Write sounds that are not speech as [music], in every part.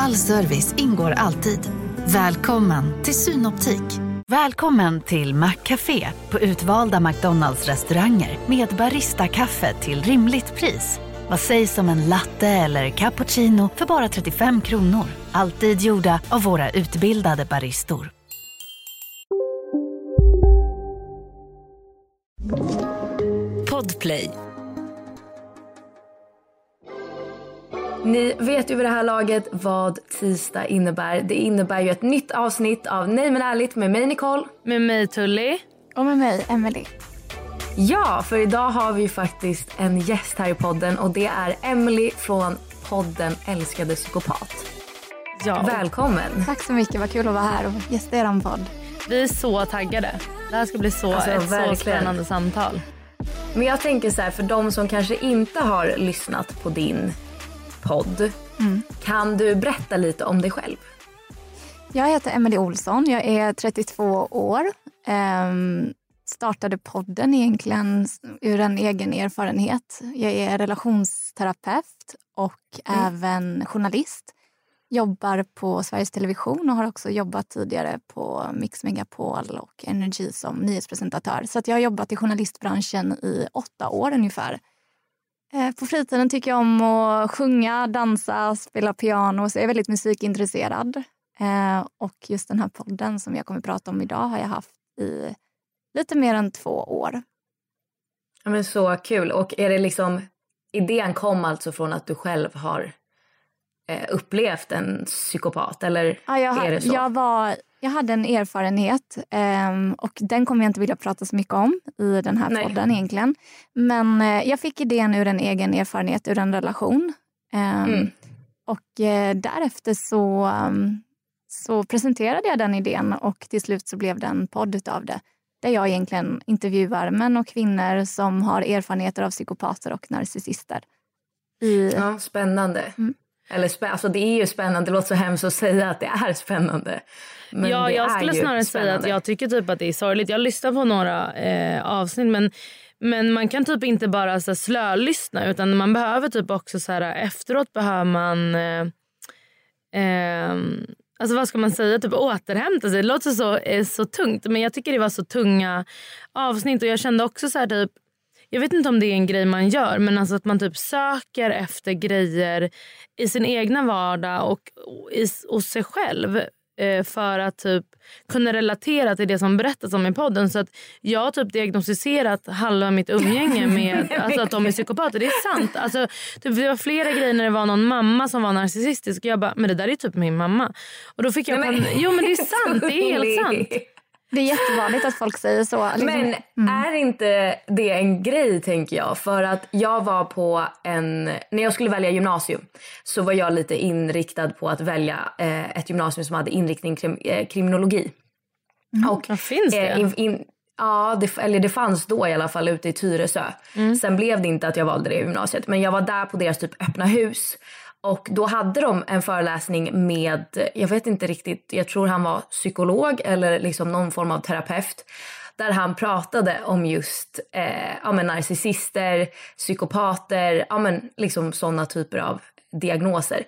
All service ingår alltid. Välkommen till Synoptik. Välkommen till Maccafé på utvalda McDonalds restauranger med Baristakaffe till rimligt pris. Vad sägs om en latte eller cappuccino för bara 35 kronor? Alltid gjorda av våra utbildade baristor. Podplay. Ni vet ju vid det här laget vad tisdag innebär. Det innebär ju ett nytt avsnitt av Nej men ärligt med mig Nicole. Med mig Tully. Och med mig Emily. Ja, för idag har vi ju faktiskt en gäst här i podden och det är Emily från podden Älskade psykopat. Ja. Välkommen! Tack så mycket, vad kul att vara här och gästa er podd. Vi är så taggade. Det här ska bli så, Alltså, ett så verkligen. spännande samtal. Men jag tänker så här, för de som kanske inte har lyssnat på din podd. Kan du berätta lite om dig själv? Jag heter Emily Olsson, jag är 32 år. Ehm, startade podden egentligen ur en egen erfarenhet. Jag är relationsterapeut och även journalist. Jobbar på Sveriges Television och har också jobbat tidigare på Mix Megapol och Energy som nyhetspresentatör. Så jag har jobbat i journalistbranschen i åtta år ungefär. Eh, På fritiden tycker jag om att sjunga, dansa, spela piano. Så jag är väldigt musikintresserad. Eh, Och just den här podden som jag kommer att prata om idag har jag haft i lite mer än två år. Ja, men så kul. Och är det liksom, idén kom alltså från att du själv har eh, upplevt en psykopat? Eller Ja, jag, är det så? jag, var, jag hade en erfarenhet ehm, och den kommer jag inte vilja prata så mycket om i den här Nej. podden egentligen. Men eh, jag fick idén ur en egen erfarenhet, ur en relation. Ehm, Mm. Och eh, därefter så, um, så presenterade jag den idén och till slut så blev det en podd utav det. Där jag egentligen intervjuar män och kvinnor som har erfarenheter av psykopater och narcissister. I, Ja, spännande. Mm. Eller spä- alltså det är ju spännande, det låter så hemskt att säga att det är spännande. Men ja, jag skulle snarare säga att spännande. jag tycker typ att det är sorgligt. Jag lyssnar på några eh, avsnitt men, men man kan typ inte bara så här, slölyssna utan man behöver typ också så här, efteråt behöver man eh, eh, Alltså vad ska man säga? Typ återhämta sig. Det låter så, eh, så tungt men jag tycker det var så tunga avsnitt och jag kände också så här typ jag vet inte om det är en grej man gör men alltså att man typ söker efter grejer i sin egna vardag och hos sig själv eh, för att typ kunna relatera till det som berättas om i podden. Så att jag har typ diagnostiserat halva mitt umgänge [laughs] med alltså att de är psykopater. Det är sant. Alltså, typ, det var flera grejer när det var någon mamma som var narcissistisk. Och jag bara, men det där är typ min mamma. Och då fick jag Nej, men- Jo men det är sant. Det är helt sant. Det är jättevanligt att folk säger så. Liksom, Men är inte det en grej tänker jag? För att jag var på en, när jag skulle välja gymnasium så var jag lite inriktad på att välja eh, ett gymnasium som hade inriktning krim, eh, kriminologi. Och, Vad finns det? eh, in, in, ja, det, eller det fanns då i alla fall ute i Tyresö. Sen blev det inte att jag valde det gymnasiet men jag var där på deras typ öppna hus. Och då hade de en föreläsning med, jag vet inte riktigt, jag tror han var psykolog eller liksom någon form av terapeut. Där han pratade om just eh, ja, men narcissister, psykopater, ja, men liksom sådana typer av diagnoser.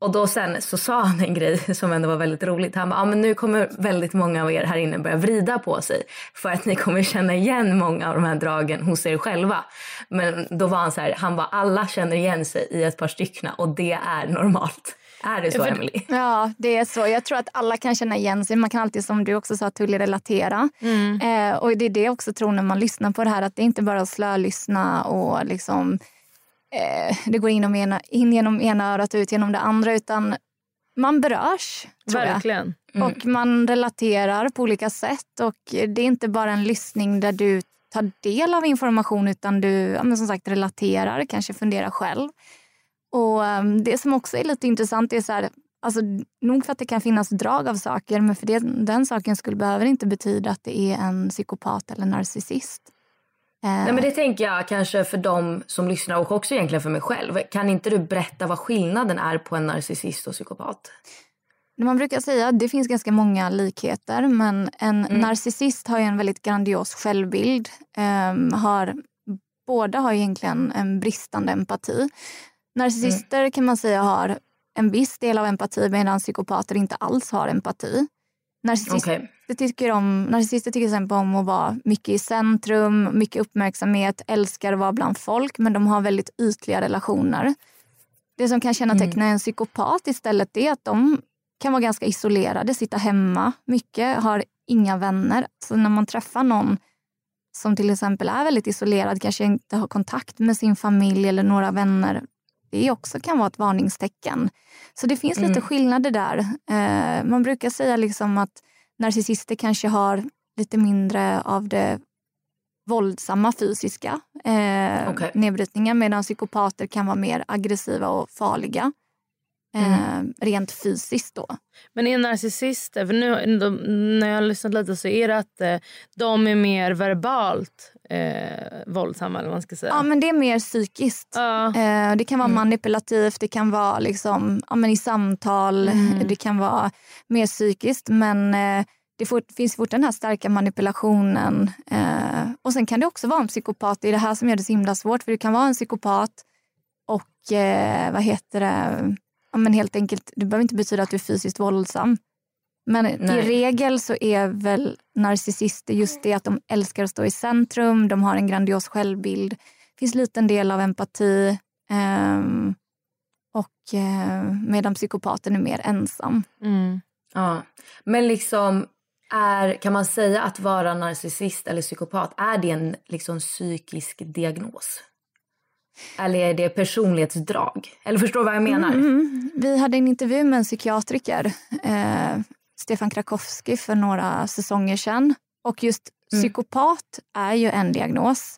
Och då sen så sa han en grej som ändå var väldigt roligt. Han bara, ja, men nu kommer väldigt många av er här inne börja vrida på sig för att ni kommer känna igen många av de här dragen hos er själva. Men då var han så här, han bara, alla känner igen sig i ett par stycken och det är normalt. Är det så, för- Emily? Ja, det är så. Jag tror att alla kan känna igen sig. Man kan alltid, som du också sa, Tully, relatera. Eh, och det är det jag också tror när man lyssnar på det här, att det inte bara är att slölyssna och liksom eh, det går in, ena, in genom ena örat och ut genom det andra, utan man berörs. Verkligen. Och man relaterar på olika sätt. Och Det är inte bara en lyssning där du tar del av information utan du ja, som sagt relaterar, kanske funderar själv. Och um, Det som också är lite intressant är så här, Alltså, nog för att det kan finnas drag av saker men för det, den saken skulle behöver inte betyda att det är en psykopat eller narcissist. Eh. Nej, men det tänker jag kanske för de som lyssnar och också egentligen för mig själv. Kan inte du berätta vad skillnaden är på en narcissist och psykopat? Man brukar säga att det finns ganska många likheter men en mm. narcissist har en väldigt grandios självbild. Um, har, båda har egentligen en bristande empati. Narcissister mm. kan man säga har en viss del av empati medan psykopater inte alls har empati. Narcissister, okay. tycker om, narcissister tycker till exempel om att vara mycket i centrum, mycket uppmärksamhet, älskar att vara bland folk men de har väldigt ytliga relationer. Det som kan känneteckna mm. en psykopat istället är att de kan vara ganska isolerade, sitta hemma mycket, har inga vänner. Så när man träffar någon som till exempel är väldigt isolerad, kanske inte har kontakt med sin familj eller några vänner, det också kan vara ett varningstecken. Så det finns mm. lite skillnader där. Eh, man brukar säga liksom att narcissister kanske har lite mindre av det våldsamma fysiska eh, okay. nedbrytningen medan psykopater kan vara mer aggressiva och farliga. Mm. Eh, rent fysiskt då. Men är narcissister, för nu de, när jag har lyssnat lite så är det att eh, de är mer verbalt eh, våldsamma eller vad man ska säga. Ja men det är mer psykiskt. Ja. Eh, det kan vara mm. manipulativt, det kan vara liksom, ja, men i samtal, mm. det kan vara mer psykiskt men eh, det for, finns fort den här starka manipulationen. Eh, och sen kan det också vara en psykopat, det är det här som gör det så himla svårt för det kan vara en psykopat och eh, vad heter det ja, men helt enkelt, det behöver inte betyda att du är fysiskt våldsam. Men Nej. i regel så är väl narcissister just det att de älskar att stå i centrum, de har en grandios självbild. Det finns liten del av empati. Um, och uh, medan psykopaten är mer ensam. Mm. Ja, men liksom är, kan man säga att vara narcissist eller psykopat, är det en liksom psykisk diagnos? Eller är det personlighetsdrag? Eller förstår du vad jag menar? Mm, mm. Vi hade en intervju med en psykiatriker, eh, Stefan Krakowski, för några säsonger sedan. Och just mm. psykopat är ju en diagnos.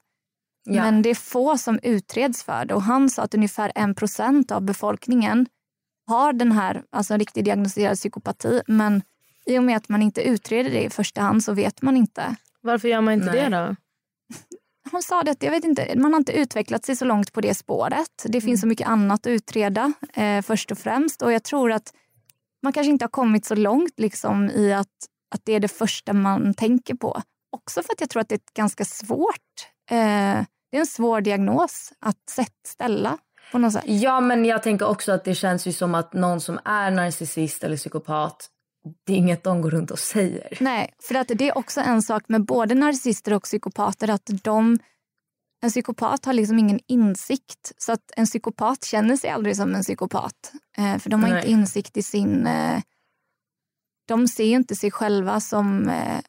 Ja. Men det är få som utreds för det. Och han sa att ungefär en procent av befolkningen har den här, alltså en riktigt diagnostiserad psykopati. Men i och med att man inte utreder det i första hand så vet man inte. Varför gör man inte Nej. det då? Hon sa det jag vet inte, man har inte utvecklat sig så långt på det spåret. Det finns så mm. mycket annat att utreda eh, först och främst. Och jag tror att man kanske inte har kommit så långt liksom, i att, att det är det första man tänker på. Också för att jag tror att det är ett ganska svårt, eh, det är en svår diagnos att ställa. På något sätt. Ja men jag tänker också att det känns ju som att någon som är narcissist eller psykopat det är inget de går runt och säger. Nej, för att det är också en sak med både narcissister och psykopater att de en psykopat har liksom ingen insikt. Så att en psykopat känner sig aldrig som en psykopat. Eh, för de har Nej. inte insikt i sin... Eh, de ser inte sig själva som, eh,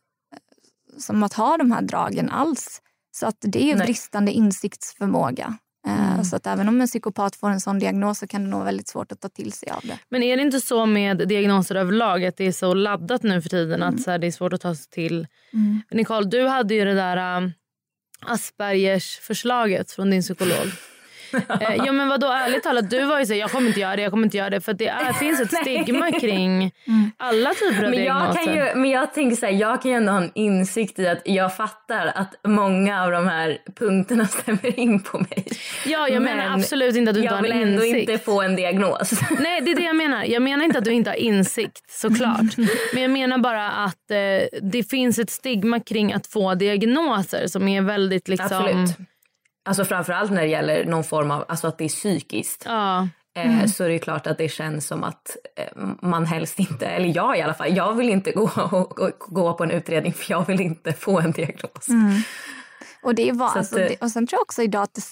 som att ha de här dragen alls. Så att det är Nej. bristande insiktsförmåga. Mm. Så att även om en psykopat får en sån diagnos så kan det nog vara väldigt svårt att ta till sig av det. Men är det inte så med diagnoser överlag att det är så laddat nu för tiden mm. att så här, det är svårt att ta sig till? Mm. Nicole, du hade ju det där um, Aspergers förslaget från din psykolog. Eh, ja men vadå ärligt talat, du var ju så jag kommer inte göra det, jag kommer inte göra det. För det är, [laughs] finns ett stigma kring mm. alla typer av men jag diagnoser. Kan ju, men jag tänker så här, jag kan ju ändå ha en insikt i att jag fattar att många av de här punkterna [laughs] stämmer in på mig. Ja jag men menar absolut inte att du inte har en insikt. Jag vill ändå inte få en diagnos. [laughs] Nej det är det jag menar. Jag menar inte att du inte har insikt såklart. men jag menar bara att eh, det finns ett stigma kring att få diagnoser som är väldigt liksom Absolut Alltså framförallt när det gäller någon form av, alltså att det är psykiskt. Ja. Mm. Så är det klart att det känns som att eh, man helst inte, eller jag i alla fall, jag vill inte gå, och, och, gå på en utredning för jag vill inte få en diagnos. Mm. Och, det var, alltså, det, och sen tror jag också idag att det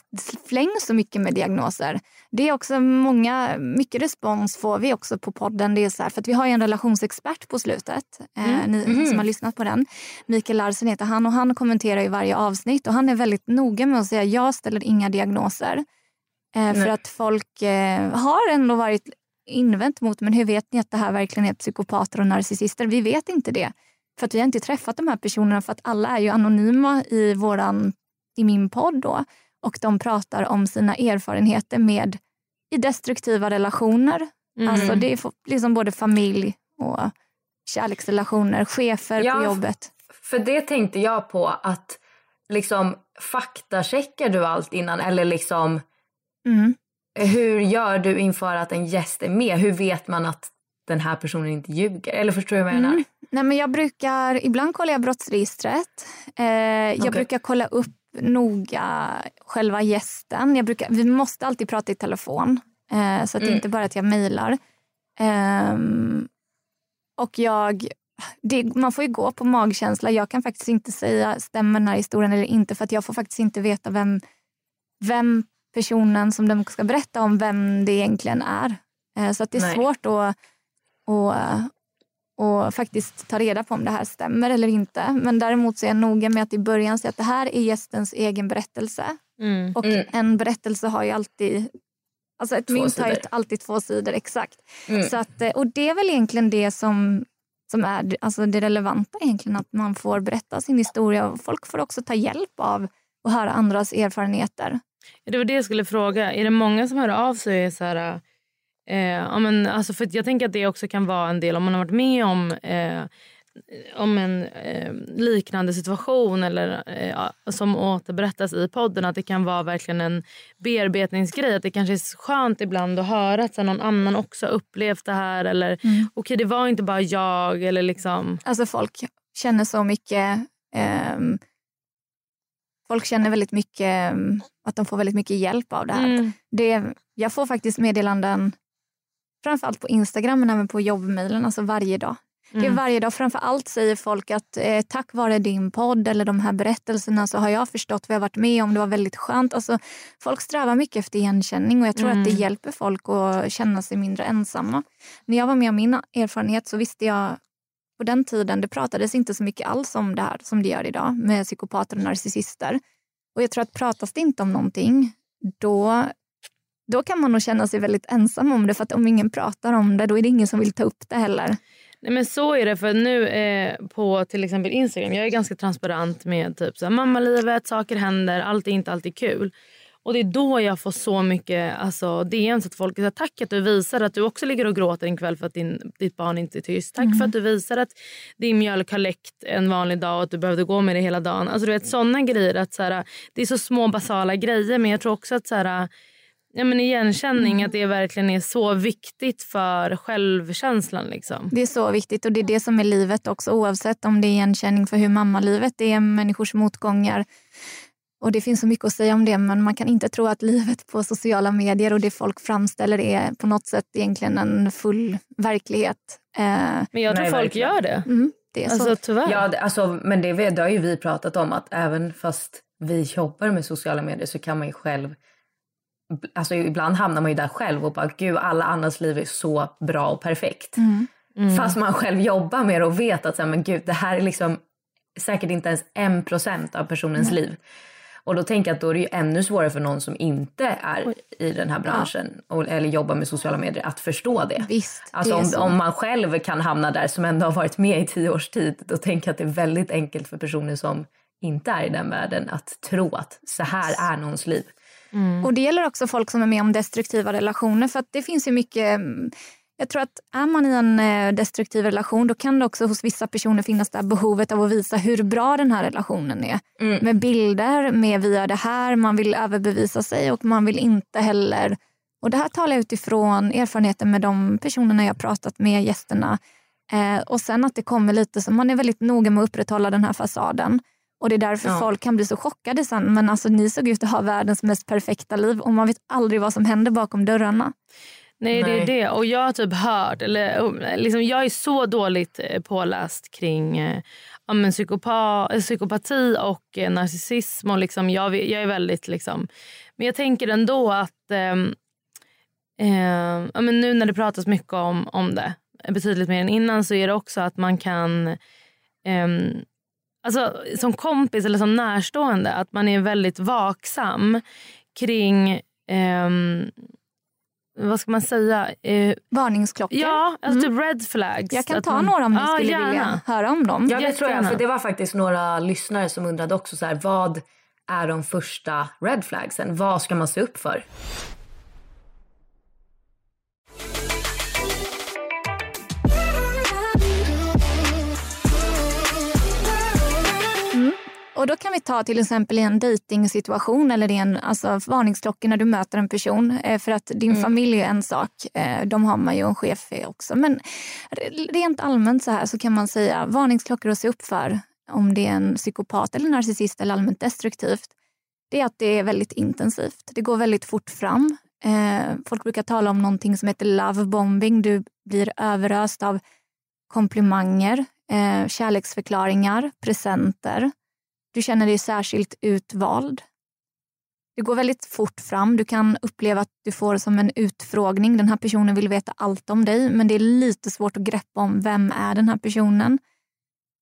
flängs så mycket med diagnoser. Det är också många, mycket respons får vi också på podden. Det är så här, för vi har en relationsexpert på slutet, eh, mm. eh, ni mm. som har lyssnat på den. Mikael Larsen heter han och han kommenterar i varje avsnitt och han är väldigt noga med att säga jag ställer inga diagnoser. Eh, för att folk eh, har ändå varit invänt mot men hur vet ni att det här verkligen är psykopater och narcissister? Vi vet inte det. För att vi har inte träffat de här personerna för att alla är ju anonyma i, våran, i min podd då. Och de pratar om sina erfarenheter med i destruktiva relationer Mm. Alltså det är liksom både familj och kärleksrelationer, chefer Ja, på jobbet. För det tänkte jag på att liksom faktacheckar du allt innan eller liksom Mm. hur gör du inför att en gäst är med? Hur vet man att den här personen inte ljuger? Eller förstår du vad jag menar? Mm. Nej, men jag brukar, ibland kollar jag brottsregistret. Eh, jag brukar kolla upp noga själva gästen. Jag brukar, vi måste alltid prata i telefon, eh, så att det Mm. inte bara att jag mejlar. Ehm, och jag, det, man får ju gå på magkänsla. Jag kan faktiskt inte säga stämmer den här historien eller inte för jag får faktiskt inte veta vem, vem personen som de ska berätta om, vem det egentligen är. Eh, så att det är Nej. svårt att, att, och faktiskt ta reda på om det här stämmer eller inte. Men däremot så är jag noga med att i början säga att det här är gästens egen berättelse. Mm. Och Mm. en berättelse har ju alltid... Alltså ett Två mynt har ju alltid två sidor, exakt. Mm. Så att, eh, och det är väl egentligen det som, som är det- alltså det relevanta egentligen. Att man får berätta sin historia och folk får också ta hjälp av att höra andras erfarenheter. Det var det jag skulle fråga. Är det många som hör av sig och är så här... Eh, ja, men, alltså för jag tänker att det också kan vara en del om man har varit med om, eh, om en eh, liknande situation eller eh, som återberättas i podden. Att det kan vara verkligen en bearbetningsgrej. Att det kanske är skönt ibland att höra att så någon annan också upplevt det här. Eller okej, det var inte bara jag. Eller liksom... Alltså folk känner så mycket... ehm, folk känner väldigt mycket ehm, att de får väldigt mycket hjälp av det här. Mm. Det, jag får faktiskt meddelanden framförallt på Instagram men även på jobbmailen, alltså varje dag. Det är Mm. varje dag. Framför allt säger folk att eh, tack vare din podd eller de här berättelserna så har jag förstått vad jag varit med om. Det var väldigt skönt. Alltså, folk strävar mycket efter igenkänning och jag tror att det Mm. hjälper folk att känna sig mindre ensamma. När jag var med om min erfarenhet så visste jag på den tiden, det pratades inte så mycket alls om det här som det gör idag med psykopater och narcissister. Och jag tror att pratas det inte om någonting, då, då kan man nog känna sig väldigt ensam om det. För att om ingen pratar om det, då är det ingen som vill ta upp det heller. Nej, men så är det. för nu eh, På till exempel Instagram, jag är ganska transparent med typ så här, mammalivet, saker händer, allt är inte alltid kul. Och Det är då jag får så mycket alltså, DMs att folk säger tack att du visar att du också ligger och gråter en kväll för att din, ditt barn inte är tyst. Tack för att du visar att din mjölk har läckt en vanlig dag och att du behövde gå med det hela dagen. Alltså, du vet, såna grejer. Att, så här, det är så små basala grejer men jag tror också att så här, ja, men igenkänning att det verkligen är så viktigt för självkänslan. Liksom. Det är så viktigt och det är det som är livet också oavsett om det är igenkänning för hur mammalivet är, människors motgångar. Och det finns så mycket att säga om det men man kan inte tro att livet på sociala medier och det folk framställer är på något sätt egentligen en full verklighet. Eh, Men jag tror Nej, folk verkligen. gör det. mm, det är så. Alltså tyvärr. Ja, det- alltså, men det, det har ju vi pratat om att även fast vi jobbar med sociala medier så kan man ju själv Alltså ibland hamnar man ju där själv och bara gud alla andras liv är så bra och perfekt. Mm. Fast man själv jobbar med det och vet att så här, men gud, det här är liksom säkert inte ens en procent av personens liv. Och då tänker jag att då är det ju ännu svårare för någon som inte är i den här branschen och, eller jobbar med sociala medier att förstå det. Visst, Alltså det om, om man själv kan hamna där som ändå har varit med i tio års tid, då tänker jag att det är väldigt enkelt för personer som inte är i den världen att tro att så här är någons liv. Och det gäller också folk som är med om destruktiva relationer. För att det finns ju mycket... mm, Jag tror att är man i en eh, destruktiv relation då kan det också hos vissa personer finnas det här behovet av att visa hur bra den här relationen är. Med bilder, med vi gör det här, man vill överbevisa sig och man vill inte heller... Och det här talar jag utifrån erfarenheten med de personerna jag pratat med, gästerna. Eh, och sen att det kommer lite så man är väldigt noga med att upprätthålla den här fasaden. Och det är därför Ja. folk kan bli så chockade sen. Men alltså ni såg ut att ha världens mest perfekta liv och man vet aldrig vad som händer bakom dörrarna. Nej, det Nej. är det. Och jag har typ hört, eller oh, liksom, jag är så dåligt eh, påläst kring eh, ja, men psykopa, eh, psykopati och eh, narcissism. Och liksom, jag, jag är väldigt liksom, men jag tänker ändå att ehm, eh, ja, men nu när det pratas mycket om, om det, betydligt mer än innan, så är det också att man kan ehm, alltså, som kompis eller som närstående att man är väldigt vaksam kring ehm, vad ska man säga? Eh, Varningsklockor. ja, alltså typ red flags. Jag kan ta man- några om ni Ja, skulle gärna. vilja höra om dem. Ja, det tror jag. För det var faktiskt några lyssnare som undrade också så här, vad är de första red flagsen? Vad ska man se upp för? Och då kan vi ta till exempel i en dejtingsituation eller i en alltså, varningsklocka när du möter en person. Eh, för att din Mm. familj är en sak, eh, de har man ju en chef för också. Men re- rent allmänt så här så kan man säga varningsklockor att se upp för om det är en psykopat eller narcissist eller allmänt destruktivt. Det är att det är väldigt intensivt. Det går väldigt fort fram. Eh, folk brukar tala om någonting som heter love bombing. Du blir överöst av komplimanger, kärleksförklaringar, presenter. Du känner dig särskilt utvald. Det går väldigt fort fram. Du kan uppleva att du får som en utfrågning. Den här personen vill veta allt om dig men det är lite svårt att greppa om vem är den här personen.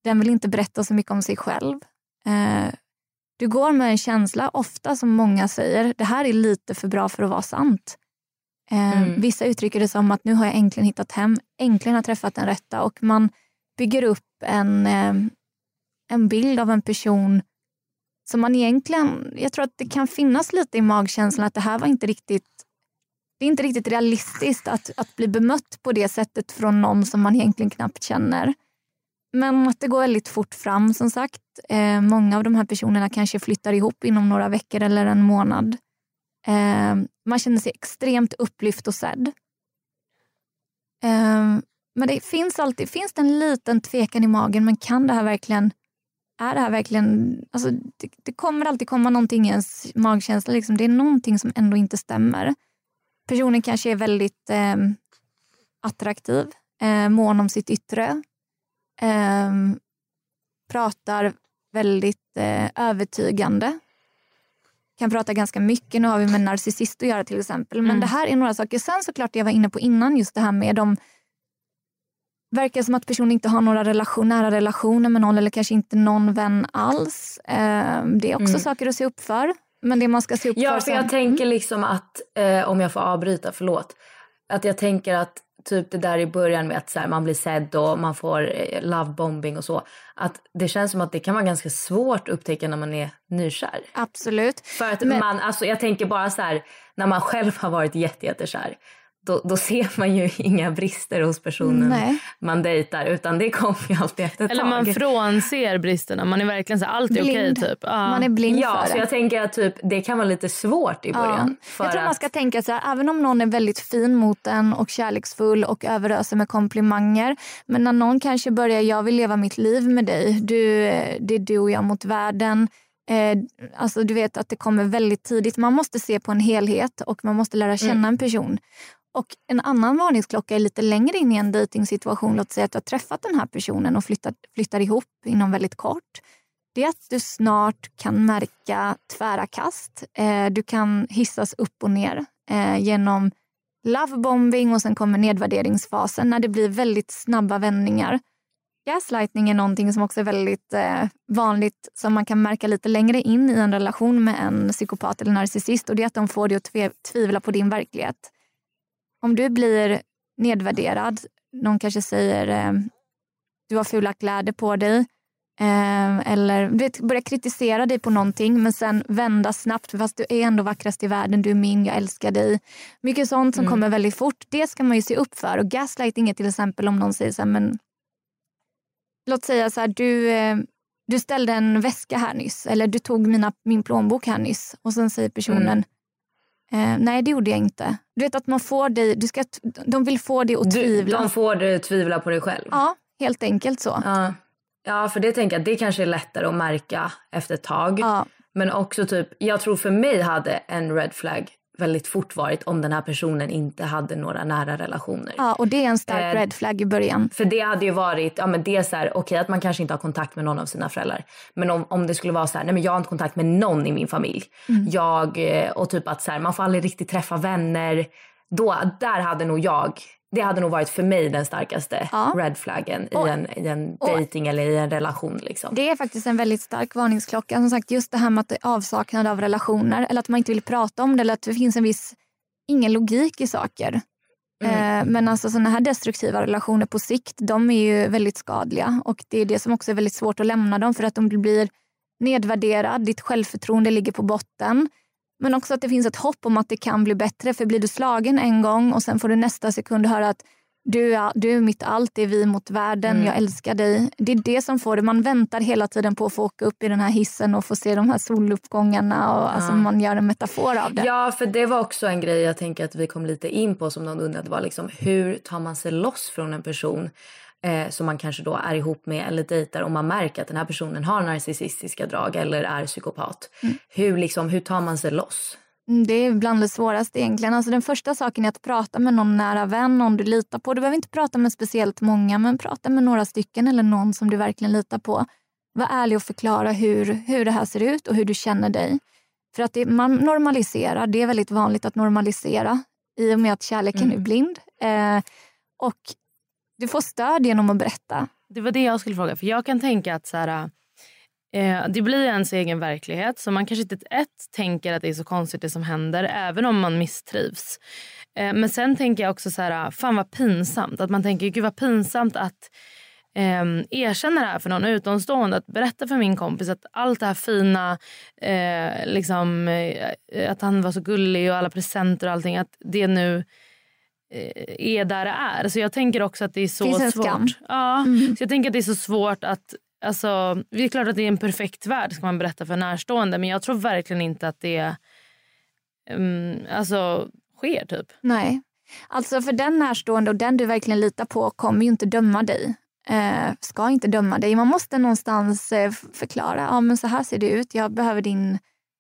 Den vill inte berätta så mycket om sig själv. Eh, du går med en känsla, ofta som många säger, det här är lite för bra för att vara sant. Eh, Mm. Vissa uttrycker det som att nu har jag äntligen hittat hem, äntligen har träffat den rätta och man bygger upp en, eh, en bild av en person som man egentligen, jag tror att det kan finnas lite i magkänslan att det här var inte riktigt det är inte riktigt realistiskt att, att bli bemött på det sättet från någon som man egentligen knappt känner. Men att det går väldigt fort fram som sagt. Eh, många av de här personerna kanske flyttar ihop inom några veckor eller en månad. Eh, man känner sig extremt upplyft och sedd. Eh, men det finns alltid finns det en liten tvekan i magen, men kan det här verkligen är det här verkligen, alltså det, det kommer alltid komma någonting i ens magkänsla. Liksom. Det är någonting som ändå inte stämmer. Personen kanske är väldigt eh, attraktiv, eh, mån om sitt yttre. Eh, pratar väldigt eh, övertygande. Kan prata ganska mycket. Nu har vi med narcissist att göra till exempel. Men Mm. det här är några saker. Sen såklart det jag var inne på innan, just det här med de verkar som att personen inte har några relation, nära relationer med någon eller kanske inte någon vän alls. Eh, det är också Mm. saker att se upp för. Men det man ska se upp Ja, för för jag sen- tänker liksom att, eh, om jag får avbryta, förlåt. Att jag tänker att typ det där i början med att så här, man blir sedd och man får eh, lovebombing och så. Att det känns som att det kan vara ganska svårt att upptäcka när man är nykär. Absolut. För att Men- man, alltså jag tänker bara så här, när man själv har varit jätte, jättekär. Då, då ser man ju [laughs] inga brister hos personen Nej. man dejtar utan det kommer ju alltid efter ett Eller tag. man frånser bristerna. Man är verkligen så här, allt är okej Blind. typ. Ja. Man är blind Ja, för så det. jag tänker att typ, det kan vara lite svårt i början. För Jag tror man att- ska tänka så här, även om någon är väldigt fin mot en och kärleksfull och överöser med komplimanger. Men när någon kanske börjar, jag vill leva mitt liv med dig. Du, eh, det är du och jag mot världen. Eh, alltså du vet att det kommer väldigt tidigt. Man måste se på en helhet och man måste lära känna en person. Och en annan varningsklocka är lite längre in i en dejtingsituation. Låt säga att du har träffat den här personen och flyttat, flyttar ihop inom väldigt kort. Det är att du snart kan märka tvära kast. Eh, du kan hissas upp och ner eh, genom lovebombing och sen kommer nedvärderingsfasen när det blir väldigt snabba vändningar. Gaslightning är någonting som också är väldigt eh, vanligt som man kan märka lite längre in i en relation med en psykopat eller narcissist och det är att de får dig att tve- tvivla på din verklighet. Om du blir nedvärderad, någon kanske säger eh, du har fula kläder på dig eh, eller du vet, börja kritisera dig på någonting men sen vända snabbt fast du är ändå vackrast i världen, du är min, jag älskar dig. Mycket sånt som kommer väldigt fort, det ska man ju se upp för. Och gaslighting är till exempel om någon säger så här, men låt säga så här, du, eh, du ställde en väska här nyss eller du tog mina, min plånbok här nyss och sen säger personen eh, nej det gjorde jag inte. Du vet att man får dig, du ska, de vill få dig att du, tvivla. de får dig att tvivla på dig själv. Ja, helt enkelt så. Ja. ja, för det tänker jag det kanske är lättare att märka efter ett tag. Ja. Men också typ, jag tror för mig hade en red flag väldigt fort varit om den här personen inte hade några nära relationer. Ja, och det är en stark Eh, red flag i början. För det hade ju varit, ja men det är så här, okej att man kanske inte har kontakt med någon av sina föräldrar. Men om, om det skulle vara så här, nej men jag har inte kontakt med någon i min familj. Jag, eh, och typ att så här, man får aldrig riktigt träffa vänner. Då, där hade nog jag, det hade nog varit för mig den starkaste Ja. red flaggen Och- i en, i en dating eller i en relation liksom. Det är faktiskt en väldigt stark varningsklocka. Som sagt, just det här med att det är avsaknad av relationer eller att man inte vill prata om det eller att det finns en viss, ingen logik i saker. Eh, men alltså sådana här destruktiva relationer på sikt, de är ju väldigt skadliga och det är det som också är väldigt svårt att lämna dem för att de blir nedvärderad, ditt självförtroende ligger på botten. Men också att det finns ett hopp om att det kan bli bättre för blir du slagen en gång och sen får du nästa sekund höra att du är, du är mitt allt, det är vi mot världen, Mm. jag älskar dig. Det är det som får det. Man väntar hela tiden på att få åka upp i den här hissen och få se de här soluppgångarna. Och, alltså, man gör en metafor av det. Ja, för det var också en grej jag tänker att vi kom lite in på som någon undrade var liksom hur tar man sig loss från en person eh, som man kanske då är ihop med eller dejtar och man märker att den här personen har narcissistiska drag eller är psykopat. Hur, liksom, hur tar man sig loss? Mm, Det är bland det svåraste egentligen. Alltså den första saken är att prata med någon nära vän, någon du litar på. Du behöver inte prata med speciellt många, men prata med några stycken eller någon som du verkligen litar på. Var ärlig och förklara hur, hur det här ser ut och hur du känner dig. För att det, man normaliserar, det är väldigt vanligt att normalisera i och med att kärleken är blind. Eh, och du får stöd genom att berätta. Det var det jag skulle fråga. För Jag kan tänka att så här, eh, det blir ens egen verklighet. Så man kanske inte ett tänker att det är så konstigt det som händer. Även om man misstrivs. Eh, men sen tänker jag också så här, fan vad pinsamt. Att man tänker gud vad pinsamt att eh, erkänna det här för någon utomstående. Att berätta för min kompis att allt det här fina, eh, liksom, eh, att han var så gullig och alla presenter och allting. Att det nu är där det är. Så jag tänker också att det är så en svårt. skam. Ja, så jag tänker att det är så svårt att Alltså, det är klart att det är en perfekt värld ska man berätta för närstående men jag tror verkligen inte att det um, alltså, sker typ. Nej. Alltså för den närstående och den du verkligen litar på kommer ju inte döma dig. Eh, ska inte döma dig. Man måste någonstans eh, förklara, ja men så här ser det ut, jag behöver din,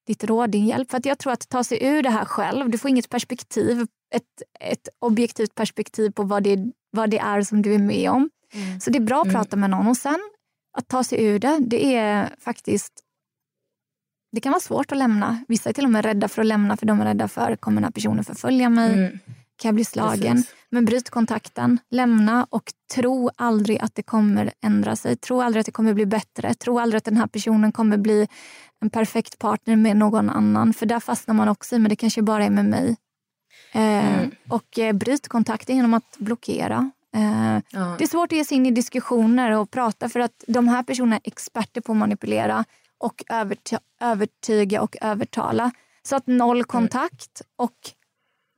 ditt råd, din hjälp. För att jag tror att ta sig ur det här själv, du får inget perspektiv, ett, ett objektivt perspektiv på vad det, vad det är som du är med om. Så det är bra att prata med någon och sen att ta sig ur det, det är faktiskt det kan vara svårt att lämna. Vissa är till och med rädda för att lämna för de är rädda för kommer den här personen förfölja mig? Kan jag bli slagen? Precis. Men bryt kontakten, lämna och tro aldrig att det kommer ändra sig. Tro aldrig att det kommer bli bättre. Tro aldrig att den här personen kommer bli en perfekt partner med någon annan. För där fastnar man också i, men det kanske bara är med mig. Eh, Och eh, bryt kontakten genom att blockera. Eh, Ja. Det är svårt att ge sig in i diskussioner och prata för att de här personerna är experter på att manipulera och överty- övertyga och övertala. Så att noll kontakt och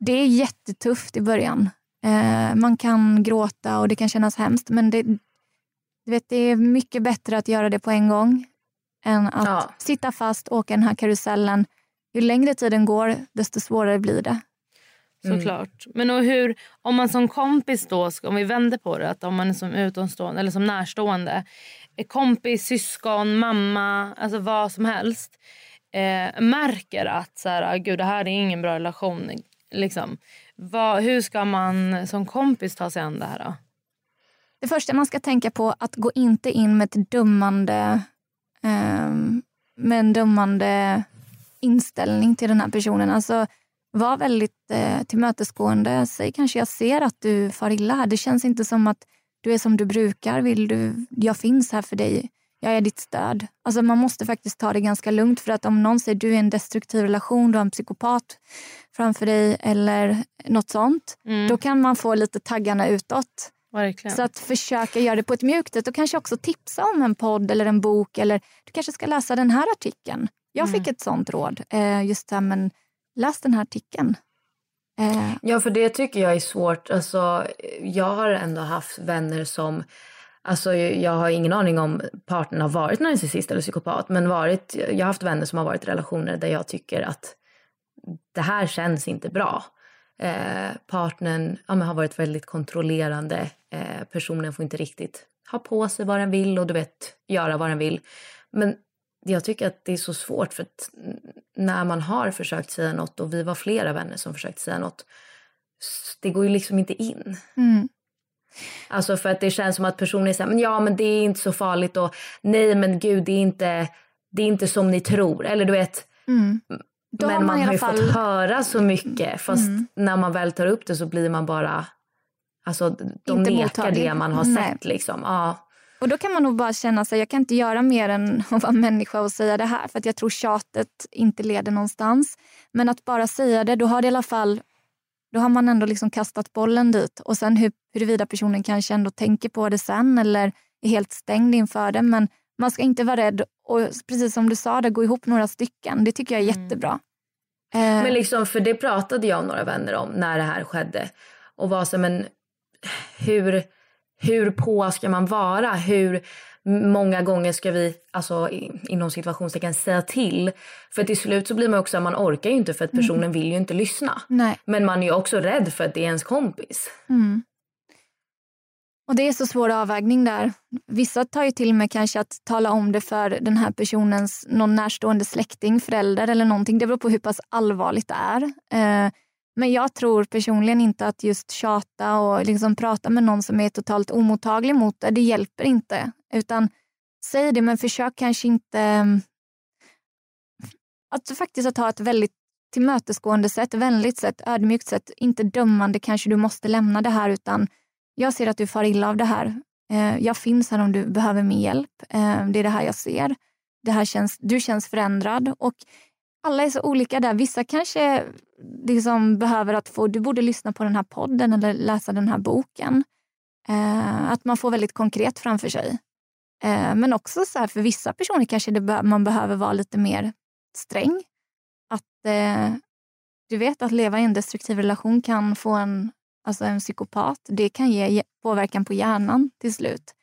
det är jättetufft i början. Eh, man kan gråta och det kan kännas hemskt men det, du vet, det är mycket bättre att göra det på en gång än att Ja. sitta fast och åka den här karusellen. Ju längre tiden går desto svårare blir det. Såklart. Men och hur, om man som kompis då, ska- om vi vänder på det, att om man är som utomstående eller som närstående, är kompis, syskon, mamma, alltså vad som helst, eh, märker att så här, "Ah, gud det här är ingen bra relation. Liksom. Vad, hur ska man som kompis ta sig an det här då? Det första man ska tänka på att gå inte in med ett dömande, eh, med en dömande inställning till den här personen. Alltså, var väldigt eh, tillmötesgående. Säg kanske jag ser att du far illa här. Det känns inte som att du är som du brukar. Vill du, jag finns här för dig. Jag är ditt stöd. Alltså man måste faktiskt ta det ganska lugnt för att om någon säger du är en destruktiv relation, du har en psykopat framför dig eller något sånt. Då kan man få lite taggarna utåt. Verkligen. Så att försöka göra det på ett mjukt sätt och kanske också tipsa om en podd eller en bok eller du kanske ska läsa den här artikeln. Jag fick ett sånt råd. Eh, just det här, men läs den här artikeln. Eh, Ja, för det tycker jag är svårt. Alltså, jag har ändå haft vänner som... Alltså, jag har ingen aning om partnern har varit narcissist eller psykopat. Men varit, jag har haft vänner som har varit i relationer där jag tycker att det här känns inte bra. Eh, partnern ja, men har varit väldigt kontrollerande. Eh, personen får inte riktigt ha på sig vad den vill och du vet, göra vad den vill. Men jag tycker att det är så svårt för att när man har försökt säga något och vi var flera vänner som försökte säga något. Det går ju liksom inte in. mm. Alltså för att det känns som att personen här, men ja men det är inte så farligt och nej men gud det är inte, det är inte som ni tror. Eller du vet, Mm. Men man i har ju fall- Mm. fått höra så mycket fast när man väl tar upp det så blir man bara, alltså de Inte nekar mottaglig. det man har Nej. sett liksom. Ja. Och då kan man nog bara känna sig, jag kan inte göra mer än [laughs] att vara människa och säga det här för att jag tror tjatet inte leder någonstans. Men att bara säga det, då har det i alla fall då har man ändå liksom kastat bollen dit. Och sen hur, huruvida personen kanske ändå tänker på det sen eller är helt stängd inför det. Men man ska inte vara rädd och precis som du sa, det, gå ihop några stycken. Det tycker jag är jättebra. Eh, Men liksom, för det pratade jag och några vänner om när det här skedde. Och var så, men hur, hur på ska man vara? Hur många gånger ska vi, alltså inom situationstecken, säga till? För till slut så blir man också, man orkar ju inte för att personen mm. vill ju inte lyssna. Nej. Men man är ju också rädd för att det är ens kompis. Mm. Och det är så svår avvägning där. Vissa tar ju till med kanske att tala om det för den här personens någon närstående släkting, förälder eller någonting. Det beror på hur pass allvarligt det är. Eh, men jag tror personligen inte att just tjata och liksom prata med någon som är totalt omottaglig mot det, det hjälper inte. Utan säg det, men försök kanske inte... Mm, att faktiskt att ha ett väldigt tillmötesgående sätt, vänligt sätt, ödmjukt sätt, inte dömande kanske du måste lämna det här utan jag ser att du far illa av det här. Eh, jag finns här om du behöver min hjälp. Eh, det är det här jag ser. Det här känns, du känns förändrad och alla är så olika där. Vissa kanske liksom behöver att få, du borde lyssna på den här podden eller läsa den här boken. Eh, att man får väldigt konkret framför sig. Eh, men också så här, för vissa personer kanske det, man behöver vara lite mer sträng. Att eh, du vet att leva i en destruktiv relation kan få en, alltså en psykopat, det kan ge påverkan på hjärnan till slut.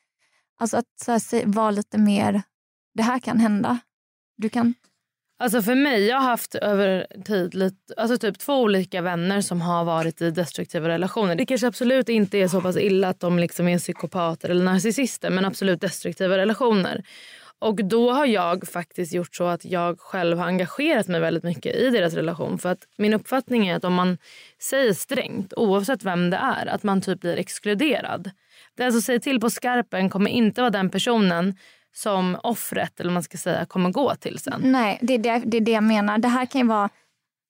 Alltså att så här, vara lite mer, det här kan hända. Du kan Alltså för mig, jag har haft över tid lite, alltså typ två olika vänner som har varit i destruktiva relationer. Det kanske absolut inte är så pass illa att de liksom är psykopater eller narcissister men absolut destruktiva relationer. Och då har jag faktiskt gjort så att jag själv har engagerat mig väldigt mycket i deras relation. För att min uppfattning är att om man säger strängt, oavsett vem det är, att man typ blir exkluderad. Den som alltså, säger till på skarpen kommer inte vara den personen som offret eller man ska säga kommer gå till sen. Nej, det är det, det är det jag menar. Det här kan ju vara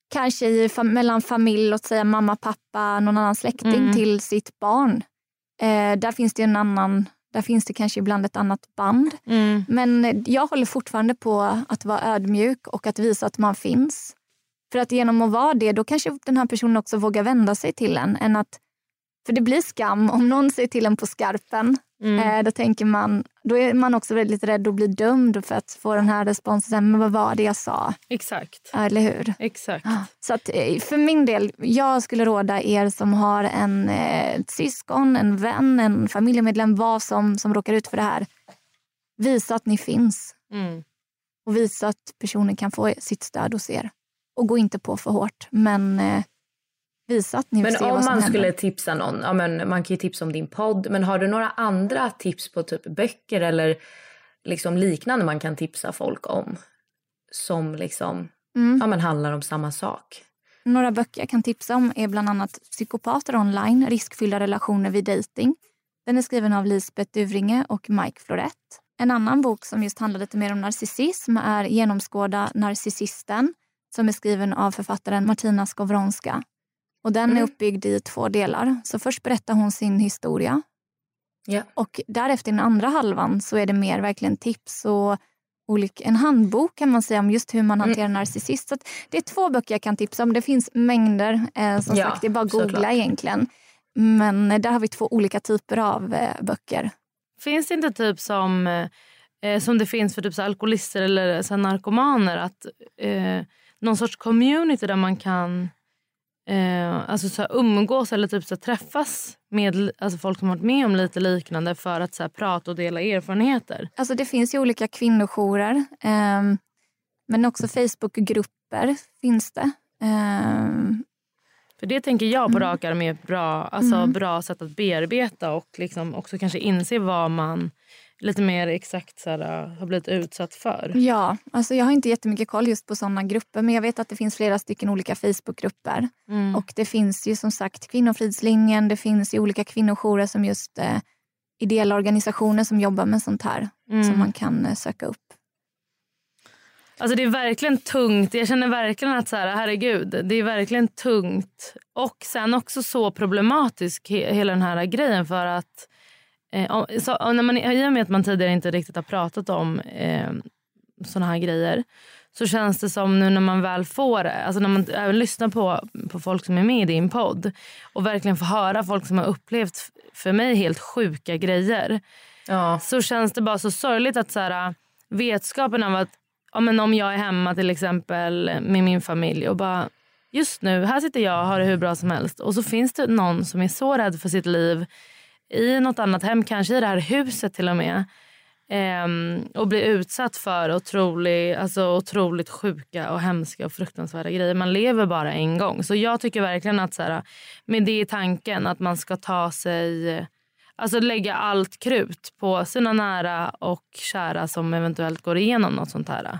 kanske i, mellan familj, låt säga mamma, pappa, någon annan släkting mm. till sitt barn. Eh, där finns det en annan där finns det kanske ibland ett annat band. Mm. Men jag håller fortfarande på att vara ödmjuk och att visa att man finns. För att genom att vara det, då kanske den här personen också vågar vända sig till en. Än att, för det blir skam om någon säger till en på skarpen Mm. Eh, då tänker man, då är man också väldigt rädd att bli dömd för att få den här responsen. Men vad var det jag sa? Exakt. Eller hur? Exakt. Så att, eh, för min del, jag skulle råda er som har en eh, syskon, en vän, en familjemedlem, vad som, som råkar ut för det här. Visa att ni finns. Mm. Och visa att personen kan få sitt stöd hos er. Och gå inte på för hårt. Men visa att ni men om man skulle tipsa någon, ja, men man kan ju tipsa om din podd, men har du några andra tips på typ böcker eller liksom liknande man kan tipsa folk om? Som liksom mm. ja, men handlar om samma sak. Några böcker jag kan tipsa om är bland annat Psykopater online, riskfyllda relationer vid dating. Den är skriven av Lisbeth Duvringe och Mike Florett. En annan bok som just handlar lite mer om narcissism är Genomskåda narcissisten som är skriven av författaren Martina Skowronska. Och den mm. är uppbyggd i två delar. Så först berättar hon sin historia. Yeah. Och därefter i den andra halvan så är det mer verkligen tips och olika, en handbok kan man säga om just hur man mm. hanterar mm. narcissist. Så det är två böcker jag kan tipsa om. Det finns mängder. Eh, som ja, sagt, det är bara att googla såklart. egentligen. Men där har vi två olika typer av eh, böcker. Finns det inte typ som, eh, som det finns för typ så alkoholister eller så narkomaner? Att, eh, någon sorts community där man kan eh, alltså så här, umgås eller typ så här, träffas med alltså folk som varit med om lite liknande för att så här, prata och dela erfarenheter? Alltså det finns ju olika kvinnojourer. Eh, men också Facebookgrupper finns det. Eh, för det tänker jag på mm. rak arm är ett bra, alltså, mm. bra sätt att bearbeta och liksom också kanske inse vad man lite mer exakt så här, har blivit utsatt för? Ja, alltså jag har inte jättemycket koll just på sådana grupper men jag vet att det finns flera stycken olika Facebookgrupper. Mm. Och det finns ju som sagt Kvinnofridslinjen, det finns ju olika kvinnojourer som just eh, ideella organisationer som jobbar med sånt här mm. som man kan eh, söka upp. Alltså det är verkligen tungt. Jag känner verkligen att så här, herregud, det är verkligen tungt. Och sen också så problematisk hela den här grejen för att Eh, så, när man, I och med att man tidigare inte riktigt har pratat om eh, såna här grejer så känns det som nu när man väl får det, alltså när man även lyssnar på, på folk som är med i din podd och verkligen får höra folk som har upplevt för mig helt sjuka grejer. Ja. Så känns det bara så sorgligt att så här, vetskapen av att ja, men om jag är hemma till exempel med min familj och bara just nu, här sitter jag och har det hur bra som helst och så finns det någon som är så rädd för sitt liv i något annat hem, kanske i det här huset till och med ehm, och bli utsatt för otrolig, alltså otroligt sjuka och hemska och fruktansvärda grejer. Man lever bara en gång. Så jag tycker verkligen att så här, med det i tanken att man ska ta sig Alltså lägga allt krut på sina nära och kära som eventuellt går igenom något sånt här.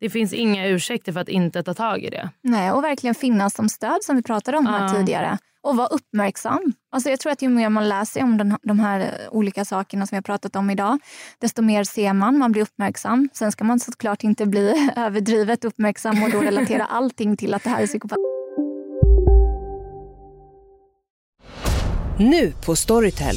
Det finns inga ursäkter för att inte ta tag i det. Nej, och verkligen finnas som stöd som vi pratade om här tidigare. Och vara uppmärksam. Alltså jag tror att ju mer man läser om den, de här olika sakerna som vi har pratat om idag, desto mer ser man, man blir uppmärksam. Sen ska man såklart inte bli [laughs] överdrivet uppmärksam och då relatera [laughs] allting till att det här är psykopat. Nu på Storytel.